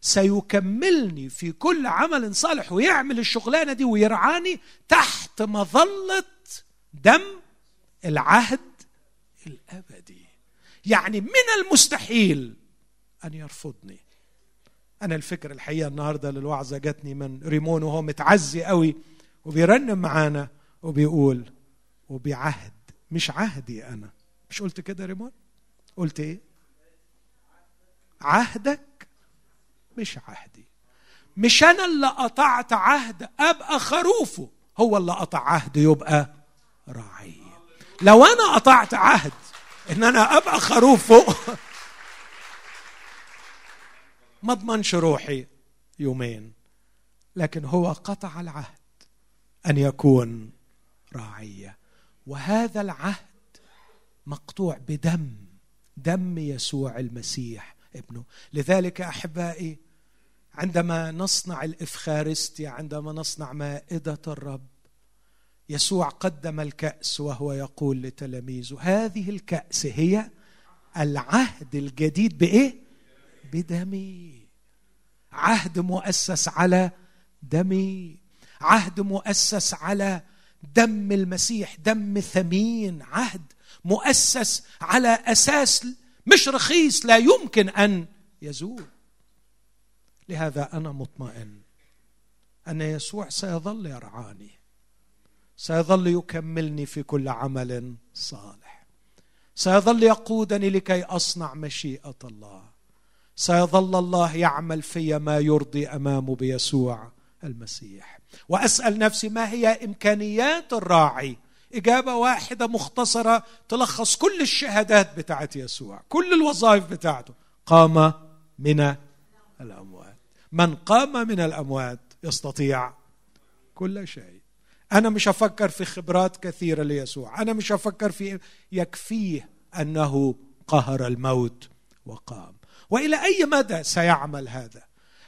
سيكملني في كل عمل صالح ويعمل الشغلانة دي ويرعاني تحت مظلة دم العهد الأبدي. يعني من المستحيل أن يرفضني. أنا الفكرة الحقيقة النهاردة للوعظة جاتني من ريمون وهو متعزي قوي وبيرنم معانا وبيقول وبعهد مش عهدي أنا. مش قلت كده ريمون؟ قلت إيه؟ عهدك مش عهدي. مش أنا اللي قطعت عهد أبقى خروفه هو اللي قطع عهد يبقى راعي. لو أنا قطعت عهد إن أنا أبقى خروفه ما اضمنش روحي يومين لكن هو قطع العهد أن يكون راعية. وهذا العهد مقطوع بدم دم يسوع المسيح ابنه. لذلك أحبائي عندما نصنع الافخارستيا عندما نصنع مائدة الرب يسوع قدم الكأس وهو يقول لتلاميذه هذه الكأس هي العهد الجديد بإيه؟ بدمي. عهد مؤسس على دمي. عهد مؤسس على دم المسيح دم ثمين. عهد مؤسس على أساس مش رخيص لا يمكن أن يزول. لهذا أنا مطمئن أن يسوع سيظل يرعاني. سيظل يكملني في كل عمل صالح. سيظل يقودني لكي أصنع مشيئة الله. سيظل الله يعمل في ما يرضي أمامه بيسوع المسيح. وأسأل نفسي ما هي إمكانيات الراعي؟ إجابة واحدة مختصرة تلخص كل الشهادات بتاعت يسوع كل الوظائف بتاعته. قام من الأموات. من قام من الأموات يستطيع كل شيء. أنا مش أفكر في خبرات كثيرة ليسوع. أنا مش أفكر في يكفيه أنه قهر الموت وقام. وإلى أي مدى سيعمل هذا؟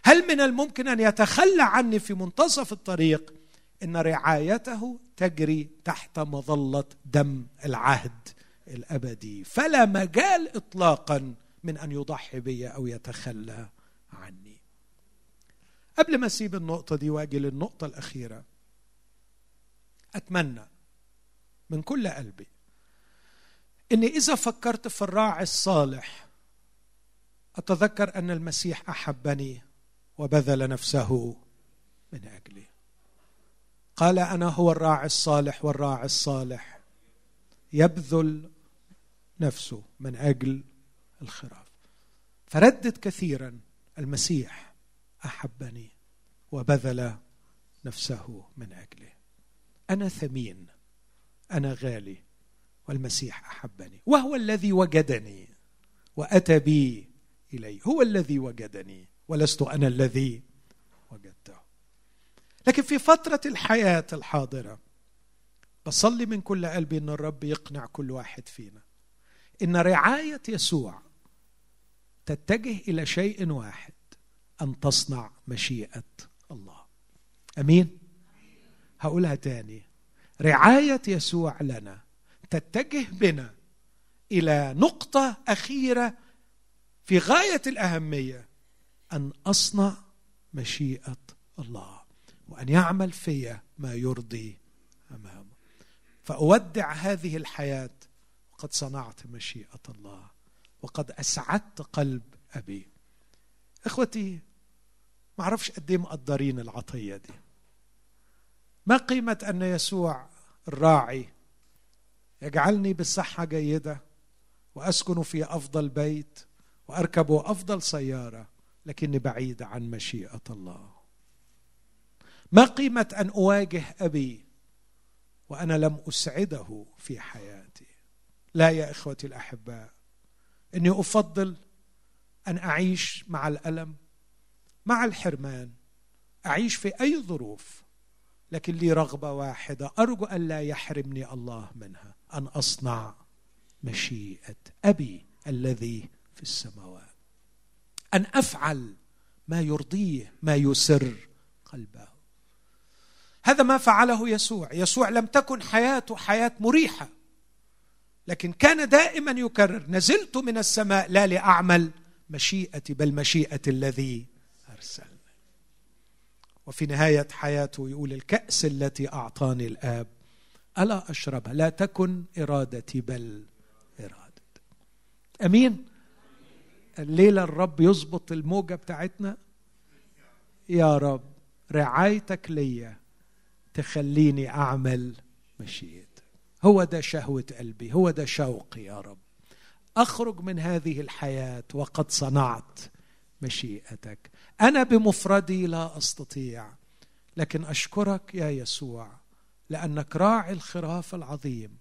هل من الممكن أن يتخلى عني في منتصف الطريق إن رعايته تجري تحت مظلة دم العهد الأبدي؟ فلا مجال اطلاقا من أن يضحي بي أو يتخلى عني. قبل ما أسيب النقطة دي وأجي للنقطة الأخيرة أتمنى من كل قلبي إني إذا فكرت في الراعي الصالح أتذكر أن المسيح أحبني وبذل نفسه من أجلي. قال أنا هو الراعي الصالح والراعي الصالح. يبذل نفسه من أجل الخراف. فردد كثيرا المسيح أحبني وبذل نفسه من أجلي. أنا ثمين أنا غالي والمسيح أحبني. وهو الذي وجدني وأتى بي اليه هو الذي وجدني ولست أنا الذي وجدته. لكن في فترة الحياة الحاضرة بصلي من كل قلبي إن الرب يقنع كل واحد فينا. إن رعاية يسوع تتجه إلى شيء واحد أن تصنع مشيئة الله. أمين؟ هقولها تاني. رعاية يسوع لنا تتجه بنا إلى نقطة أخيرة في غاية الأهمية أن أصنع مشيئة الله وأن يعمل في ما يرضي أمامه. فأودع هذه الحياة وقد صنعت مشيئة الله وقد أسعدت قلب أبي. إخوتي ما أعرفش قد إيه مقدرين العطية دي. ما قيمة أن يسوع الراعي يجعلني بصحة جيدة وأسكن في أفضل بيت واركب أفضل سيارة لكني بعيد عن مشيئة الله. ما قيمة أن أواجه أبي وأنا لم أسعده في حياتي؟ لا يا إخوتي الأحباء إني أفضل أن أعيش مع الألم مع الحرمان أعيش في أي ظروف لكن لي رغبة واحدة أرجو أن لا يحرمني الله منها أن أصنع مشيئة أبي الذي في السماوات. أن أفعل ما يرضيه ما يسر قلبه. هذا ما فعله يسوع. يسوع لم تكن حياته حياة مريحة. لكن كان دائما يكرر نزلت من السماء لا لأعمل مشيئتي بل مشيئة الذي أرسلني. وفي نهاية حياته يقول الكأس التي أعطاني الآب ألا اشربها لا تكن إرادتي بل ارادتك أمين؟ الليلة الرب يظبط الموجة بتاعتنا؟ يا رب رعايتك ليا تخليني أعمل مشيئتك هو ده شهوة قلبي هو ده شوقي يا رب. أخرج من هذه الحياة وقد صنعت مشيئتك. أنا بمفردي لا أستطيع لكن أشكرك يا يسوع لأنك راعي الخراف العظيم.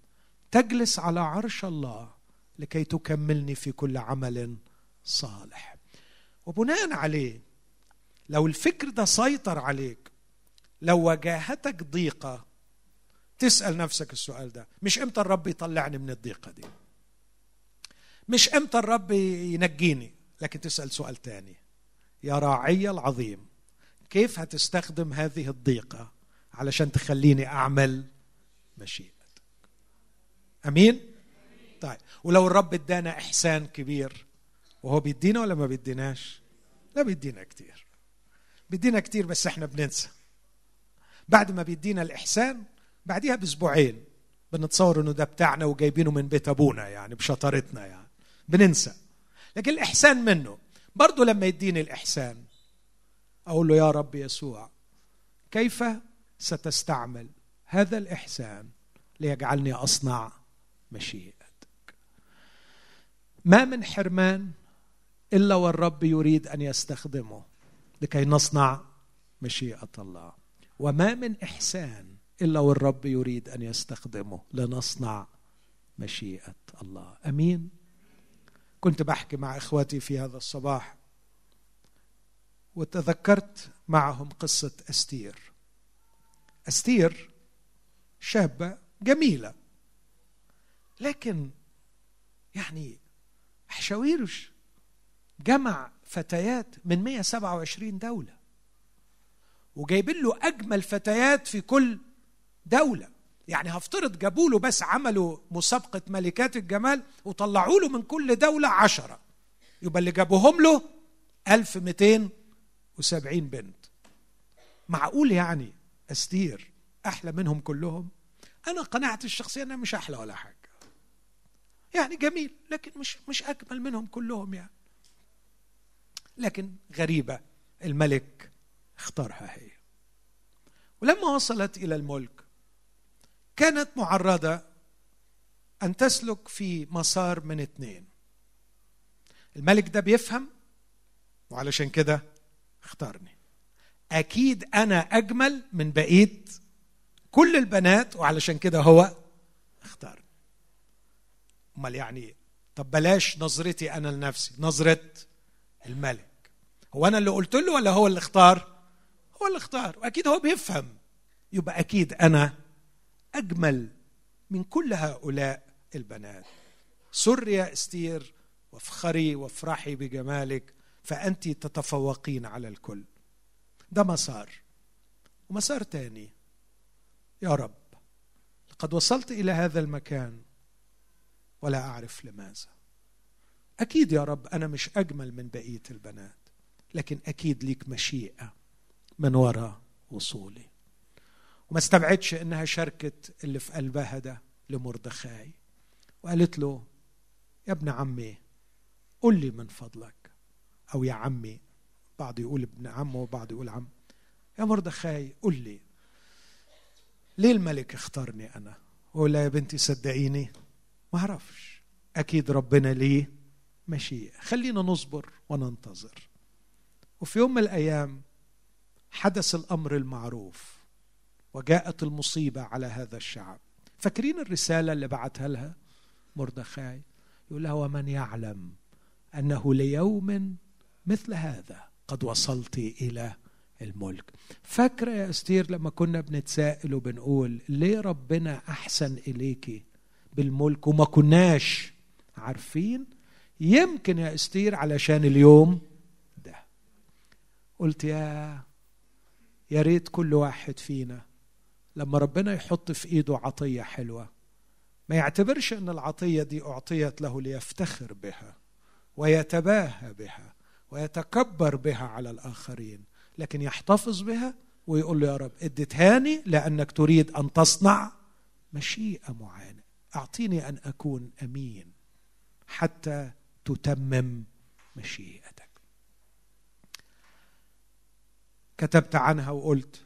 تجلس على عرش الله لكي تكملني في كل عمل صالح. وبناء عليه لو الفكر ده سيطر عليك لو واجهتك ضيقة تسأل نفسك السؤال ده مش إمتى الرب يطلعني من الضيقة دي؟ مش إمتى الرب ينجيني؟ لكن تسأل سؤال تاني. يا راعي العظيم كيف هتستخدم هذه الضيقة علشان تخليني أعمل مشيئتك؟ أمين؟ طيب. ولو الرب ادانا إحسان كبير وهو بيدينا ولا ما بيديناش؟ لا بيدينا كتير. بيدينا كتير بس إحنا بننسى. بعد ما بيدينا الإحسان بعديها بأسبوعين بنتصور إنه ده بتاعنا وجايبينه من بيت أبونا يعني بشطارتنا يعني. بننسى. لكن الإحسان منه. برضه لما يديني الإحسان أقول له يا رب يسوع كيف ستستعمل هذا الإحسان ليجعلني أصنع مشيئتك؟ ما من حرمان إلا والرب يريد أن يستخدمه لكي نصنع مشيئة الله. وما من إحسان إلا والرب يريد أن يستخدمه لنصنع مشيئة الله. أمين. كنت بحكي مع اخواتي في هذا الصباح وتذكرت معهم قصة أستير. أستير شابة جميلة لكن يعني حشاويرش جمع فتيات من 127 دولة وجايبين له أجمل فتيات في كل دولة. يعني هفترض جابوا له بس عملوا مسابقة ملكات الجمال وطلعوا له من كل دولة عشرة يبقى اللي جابوهم له 1270 بنت. معقول يعني أستير؟ أحلى منهم كلهم؟ أنا قناعتي الشخصية أنها مش أحلى ولا حاجة. يعني جميل لكن مش مش أجمل منهم كلهم يعني. لكن غريبة الملك اختارها هي. ولما وصلت إلى الملك كانت معرضة أن تسلك في مسار من اثنين. الملك ده بيفهم وعلشان كده اختارني. أكيد أنا أجمل من بقية كل البنات وعلشان كده هو اختارني. أمال يعني طب بلاش نظرتي أنا لنفسي نظرة الملك. هو أنا اللي قلت له ولا هو اللي اختار؟ هو اللي اختار وأكيد هو بيفهم. يبقى أكيد أنا أجمل من كل هؤلاء البنات. سر يا إستير وافخري وافرحي بجمالك فأنت تتفوقين على الكل. ده مسار. ومسار تاني. يا رب لقد وصلت إلى هذا المكان ولا أعرف لماذا. أكيد يا رب أنا مش أجمل من بقية البنات. لكن أكيد ليك مشيئة من وراء وصولي. وما استبعدش إنها شاركت اللي في قلبها ده لمردخاي. وقالت له يا ابن عمي قل لي من فضلك. أو يا عمي بعض يقول ابن عمه وبعض يقول عم. يا مردخاي قل لي ليه الملك اختارني أنا؟ ولا يا بنتي صدقيني؟ ما أعرفش. أكيد ربنا ليه مشيئة. خلينا نصبر وننتظر. وفي يوم من الأيام حدث الأمر المعروف وجاءت المصيبة على هذا الشعب. فاكرين الرسالة اللي بعتها لها مردخاي؟ يقول لها ومن يعلم أنه ليوم مثل هذا قد وصلت إلى الملك. فاكرة يا أستير لما كنا بنتساءل وبنقول ليه ربنا أحسن إليكي بالملك وما كناش عارفين؟ يمكن يا أستير علشان اليوم قلت يا يا ريت كل واحد فينا لما ربنا يحط في إيده عطية حلوة. ما يعتبرش إن العطية دي أعطيت له ليفتخر بها ويتباهى بها ويتكبر بها على الآخرين لكن يحتفظ بها ويقول له يا رب اديتهاني لأنك تريد أن تصنع مشيئة معينة. أعطيني أن أكون أمين حتى تتمم مشيئتك كتبت عنها وقلت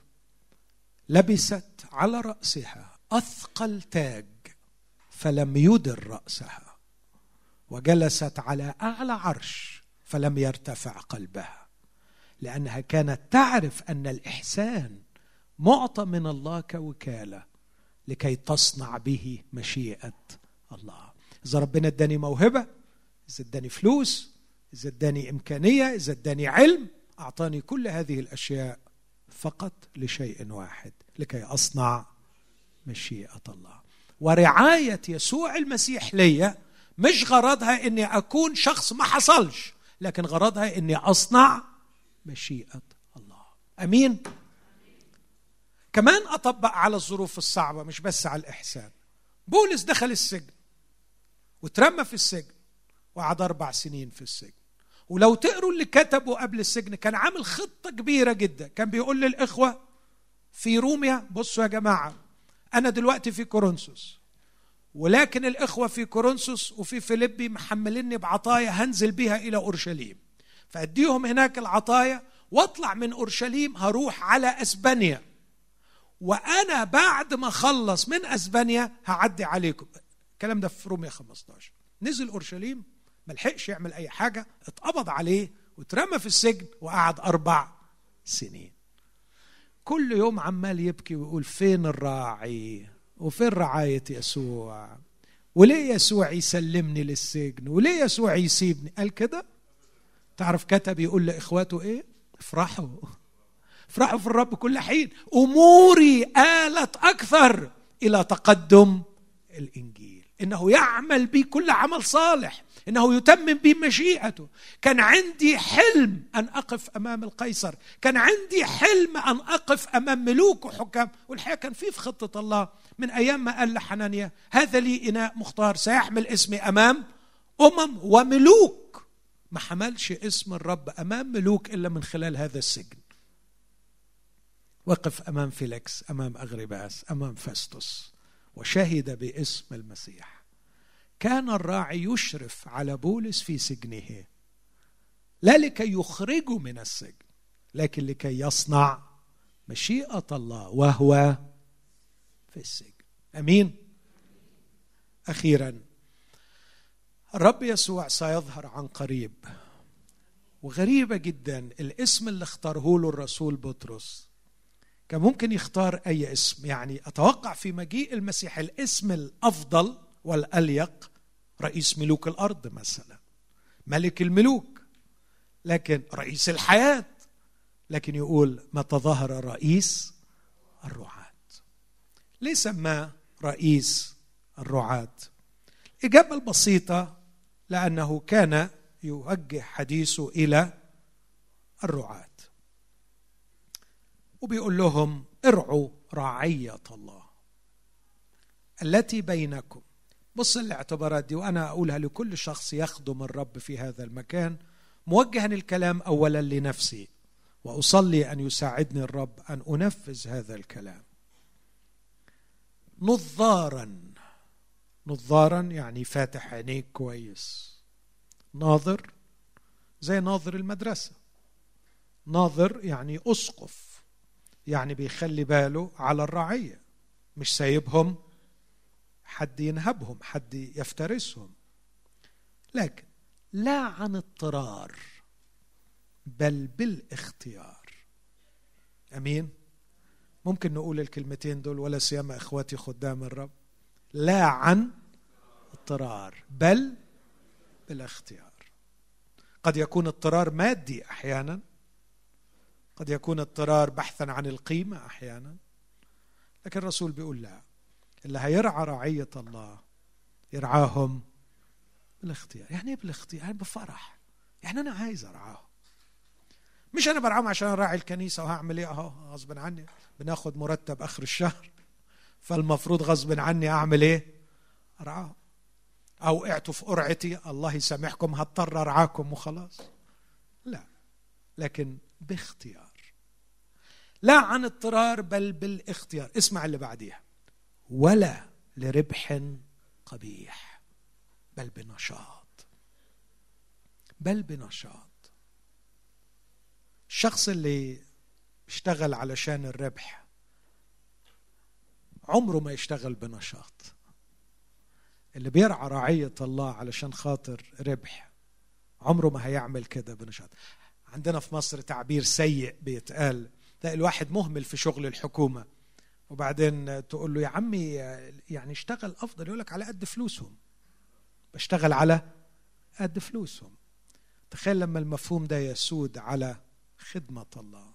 لبست على رأسها أثقل تاج فلم يدر رأسها وجلست على أعلى عرش فلم يرتفع قلبها لأنها كانت تعرف أن الإحسان معطى من الله كوكالة لكي تصنع به مشيئة الله. إذا ربنا اداني موهبة إذا اداني فلوس إذا اداني إمكانية إذا اداني علم أعطاني كل هذه الأشياء فقط لشيء واحد لكي أصنع مشيئة الله. ورعاية يسوع المسيح ليا مش غرضها إني أكون شخص ما حصلش لكن غرضها إني أصنع مشيئة الله. أمين؟ كمان أطبق على الظروف الصعبة مش بس على الإحسان. بولس دخل السجن وترمى في السجن وقعد أربع سنين في السجن. ولو تقروا اللي كتبوا قبل السجن كان عامل خطة كبيرة جدا. كان بيقول للإخوة في روميا بصوا يا جماعة أنا دلوقتي في كورنثوس ولكن الإخوة في كورنثوس وفي فيليبي محمليني بعطايا هنزل بها إلى أورشليم. فأديهم هناك العطايا واطلع من أورشليم هروح على أسبانيا. وأنا بعد ما أخلص من أسبانيا هعدي عليكم. الكلام ده في روميا 15 نزل أورشليم ما لحقش يعمل أي حاجة اتقبض عليه واترمى في السجن وقعد أربع سنين. كل يوم عمال يبكي ويقول فين الراعي وفين رعاية يسوع؟ وليه يسوع يسلمني للسجن؟ وليه يسوع يسيبني؟ قال كده؟ تعرف كتب يقول لإخواته إيه؟ افرحوا. افرحوا في الرب كل حين. أموري آلت أكثر إلى تقدم الإنجيل. إنه يعمل بي كل عمل صالح. إنه يتمم بي مشيئته. كان عندي حلم أن أقف أمام القيصر. كان عندي حلم أن أقف أمام ملوك وحكام. والحقيقة كان في في خطة الله. من أيام ما قال لحنانيا هذا لي إناء مختار سيحمل اسمي أمام أمم وملوك. ما حملش اسم الرب أمام ملوك إلا من خلال هذا السجن. وقف أمام فيليكس أمام اغرباس أمام فاستوس وشهد باسم المسيح. كان الراعي يشرف على بولس في سجنه. لا لكي يخرجه من السجن لكن لكي يصنع مشيئة الله وهو في السجن. أمين؟ أخيرا الرب يسوع سيظهر عن قريب وغريبة جدا الاسم اللي اختاره له الرسول بطرس. كان ممكن يختار أي اسم يعني أتوقع في مجيء المسيح الاسم الأفضل والأليق رئيس ملوك الأرض مثلا ملك الملوك لكن رئيس الحياة لكن يقول متى ظهر رئيس الرعاة. ليه سماه رئيس الرعاة. الاجابه البسيطه لأنه كان يوجه حديثه إلى الرعاة. وبيقول لهم ارعوا رعية الله التي بينكم. بص الاعتبارات دي وأنا أقولها لكل شخص يخدم الرب في هذا المكان. موجها الكلام اولا لنفسي وأصلي أن يساعدني الرب أن أنفذ هذا الكلام. نظارا. نظارا يعني فاتح عينيك كويس. ناظر زي ناظر المدرسة. ناظر يعني أسقف يعني بيخلي باله على الرعية مش سايبهم حد ينهبهم حد يفترسهم. لكن لا عن اضطرار بل بالاختيار. أمين؟ ممكن نقول الكلمتين دول ولا سيما إخواتي خدام الرب. لا عن اضطرار بل بالاختيار. قد يكون اضطرار مادي أحيانا قد يكون اضطرار بحثا عن القيمة أحيانا لكن الرسول بيقول لا. اللي هيرعى رعيه الله يرعاهم بالاختيار. يعني إيه بالاختيار؟ يعني بفرح. يعني أنا عايز أرعاهم. مش أنا برعاهم عشان أراعي الكنيسة وهعمل إيه؟ أهو غصب عني. بناخد مرتب آخر الشهر. فالمفروض غصب عني أعمل إيه؟ أرعاهم. أو وقعتوا في قرعتي الله يسامحكم هضطر أرعاكم وخلاص. لا. لكن باختيار. لا عن اضطرار بل بالاختيار. اسمع اللي بعديها. ولا لربح قبيح بل بنشاط. بل بنشاط. الشخص اللي بيشتغل علشان الربح عمره ما يشتغل بنشاط. اللي بيرعى رعية الله علشان خاطر ربح عمره ما هيعمل كده بنشاط. عندنا في مصر تعبير سيء بيتقال تلاقي الواحد مهمل في شغل الحكومة. وبعدين تقول له يا عمي يعني اشتغل أفضل يقول لك على قد فلوسهم. بشتغل على قد فلوسهم. تخيل لما المفهوم ده يسود على خدمة الله.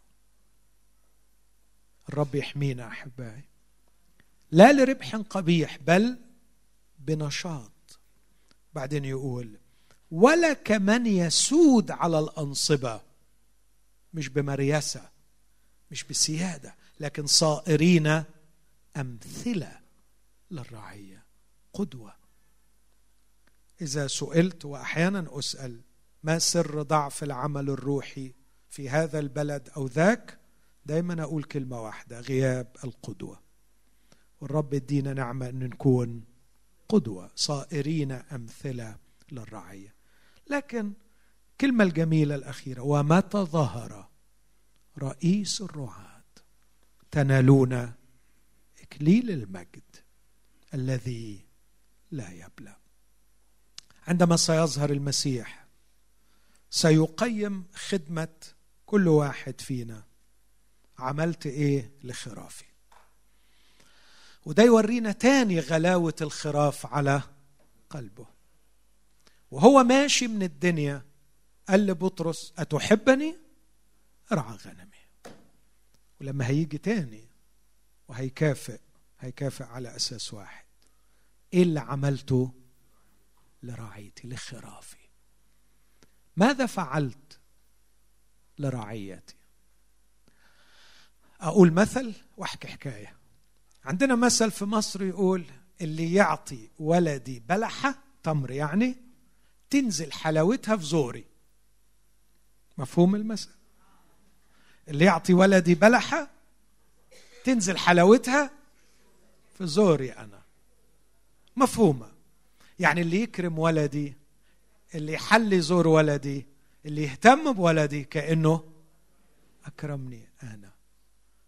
الرب يحمينا أحبائي. لا لربح قبيح بل بنشاط. بعدين يقول ولا كمن يسود على الأنصبة. مش بمريسة مش بسيادة. لكن صائرين أمثلة للرعية. قدوة. إذا سئلت وأحيانا أسأل ما سر ضعف العمل الروحي في هذا البلد أو ذاك؟ دايما أقول كلمة واحدة غياب القدوة. والرب يدينا نعمة أن نكون قدوة صائرين أمثلة للرعية. لكن الكلمة الجميلة الأخيرة ومتى ظهر رئيس الرعاة. تنالون إكليل المجد الذي لا يبلى. عندما سيظهر المسيح سيقيم خدمة كل واحد فينا. عملت إيه لخرافي؟ وده يورينا تاني غلاوة الخراف على قلبه. وهو ماشي من الدنيا قال لبطرس أتحبني؟ ارعى غنمي. ولما هيجي تاني وهيكافئ هيكافئ على أساس واحد. إيه اللي عملته؟ لرعيتي لخرافي. ماذا فعلت لرعيتي أقول مثل وأحكي حكاية. عندنا مثل في مصر يقول اللي يعطي ولدي بلحة تمر يعني تنزل حلاوتها في زوري. مفهوم المثل؟ اللي يعطي ولدي بلحة تنزل حلاوتها في زوري أنا. مفهومة. يعني اللي يكرم ولدي اللي يحلي زور ولدي اللي يهتم بولدي كأنه أكرمني أنا.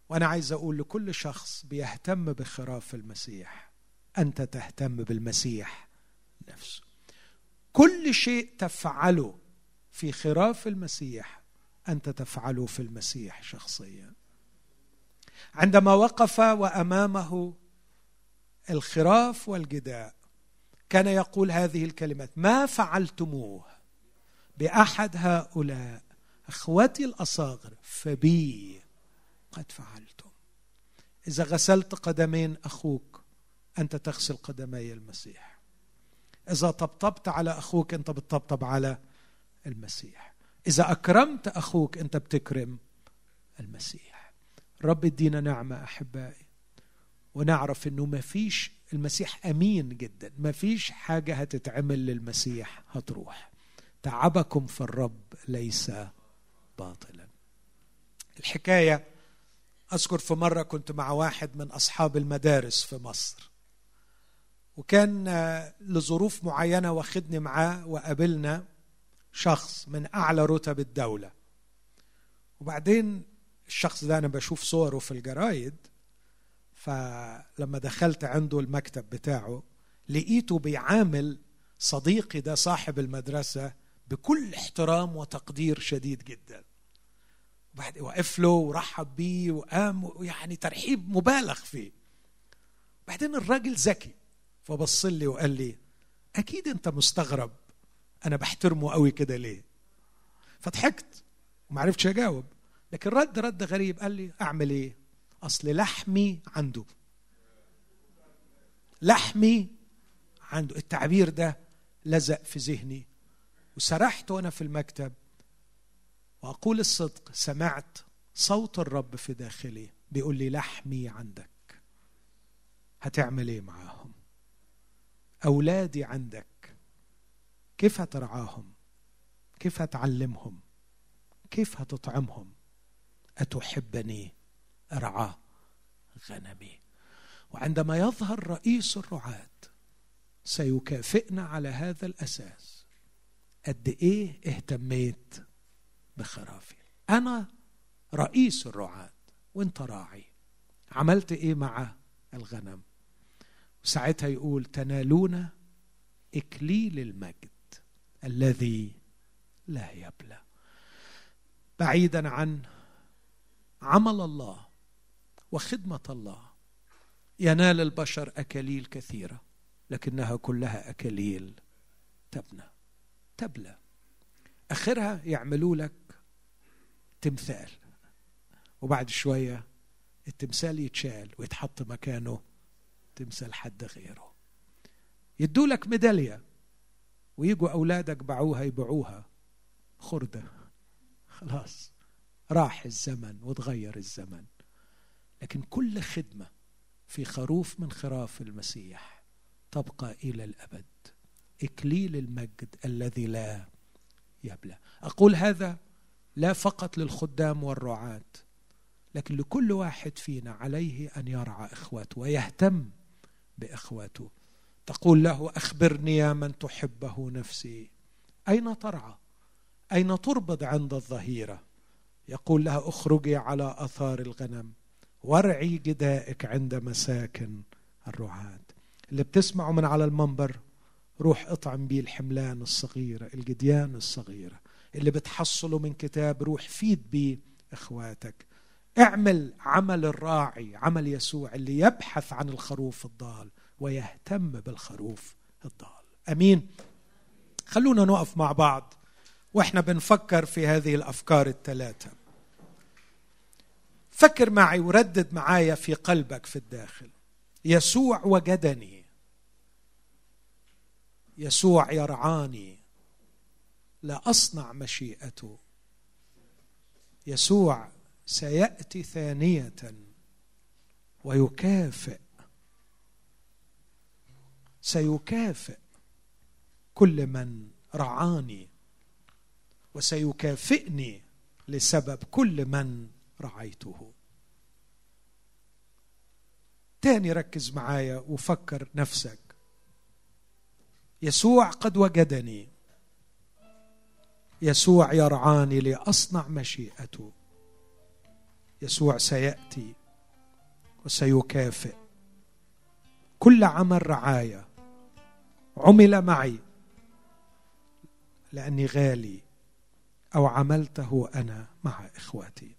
وأنا عايز أقول لكل شخص بيهتم بخراف المسيح. أنت تهتم بالمسيح نفسه. كل شيء تفعله في خراف المسيح انت تفعله في المسيح شخصيا. عندما وقف وأمامه الخراف والجداء كان يقول هذه الكلمات ما فعلتموه بأحد هؤلاء إخوتي الأصاغر فبي قد فعلتم. إذا غسلت قدمين أخوك أنت تغسل قدمي المسيح. إذا طبطبت على أخوك أنت بتطبطب على المسيح. إذا أكرمت أخوك أنت بتكرم المسيح. رب ادينا نعمة أحبائي ونعرف إنه ما فيش المسيح أمين جدا ما فيش حاجة هتتعمل للمسيح هتروح. تعبكم في الرب ليس باطلا. الحكاية أذكر في مرة كنت مع واحد من أصحاب المدارس في مصر وكان لظروف معينة واخدني معاه وقابلنا. شخص من أعلى رتب الدولة. وبعدين الشخص ده أنا بشوف صوره في الجرايد فلما دخلت عنده المكتب بتاعه لقيته بيعامل صديقي ده صاحب المدرسة بكل احترام وتقدير شديد جدا. وبعد وقف له ورحب بيه وقام يعني ترحيب مبالغ فيه. بعدين الراجل ذكي فبص لي وقال لي أكيد أنت مستغرب أنا بحترمه قوي كده ليه؟ فضحكت وما عرفتش أجاوب. لكن رد رد غريب قال لي أعمل إيه؟ أصل لحمي عنده. لحمي عنده. التعبير ده لزق في ذهني. وسرحت وأنا في المكتب. وأقول الصدق سمعت صوت الرب في داخلي بيقول لي لحمي عندك. هتعمل إيه معاهم؟ أولادي عندك. كيف هترعاهم؟ كيف هتعلمهم؟ كيف هتطعمهم؟ أتحبني أرعى غنمي. وعندما يظهر رئيس الرعاة سيكافئنا على هذا الأساس. قد إيه اهتميت بخرافي؟ أنا رئيس الرعاة وأنت راعي. عملت إيه مع الغنم؟ وساعتها يقول تنالون إكليل المجد. الذي لا يبلى. بعيدا عن عمل الله وخدمة الله ينال البشر أكاليل كثيرة لكنها كلها أكاليل تبنى. تبلى. آخرها يعملوا لك تمثال. وبعد شوية التمثال يتشال ويتحط مكانه تمثال حد غيره. يدوا لك ميدالية. ويجوا أولادك باعوها يبيعوها. خردة. خلاص. راح الزمن وتغير الزمن. لكن كل خدمة في خروف من خراف المسيح تبقى إلى الأبد. إكليل المجد الذي لا يبلى. أقول هذا لا فقط للخدام والرعاة لكن لكل واحد فينا عليه أن يرعى إخواته ويهتم بإخواته. تقول له أخبرني يا من تحبه نفسي. أين ترعى؟ أين تربض عند الظهيرة؟ يقول لها اخرجي على آثار الغنم وارعي جدائك عند مساكن الرعاة. اللي بتسمعه من على المنبر روح اطعم بيه الحملان الصغيرة الجديان الصغيرة. اللي بتحصله من كتاب روح فيد بيه إخواتك. اعمل عمل الراعي عمل يسوع اللي يبحث عن الخروف الضال. ويهتم بالخروف الضال. أمين. خلونا نقف مع بعض وإحنا بنفكر في هذه الأفكار الثلاثة. فكر معي وردد معايا في قلبك في الداخل. يسوع وجدني. يسوع يرعاني. لا أصنع مشيئته. يسوع سيأتي ثانية ويكافئ سيكافئ كل من رعاني وسيكافئني لسبب كل من رعيته. تاني ركز معايا وفكر نفسك. يسوع قد وجدني. يسوع يرعاني لأصنع مشيئته. يسوع سيأتي وسيكافئ. كل عمل رعاية عمل معي. لأني غالي أو عملته أنا مع إخواتي.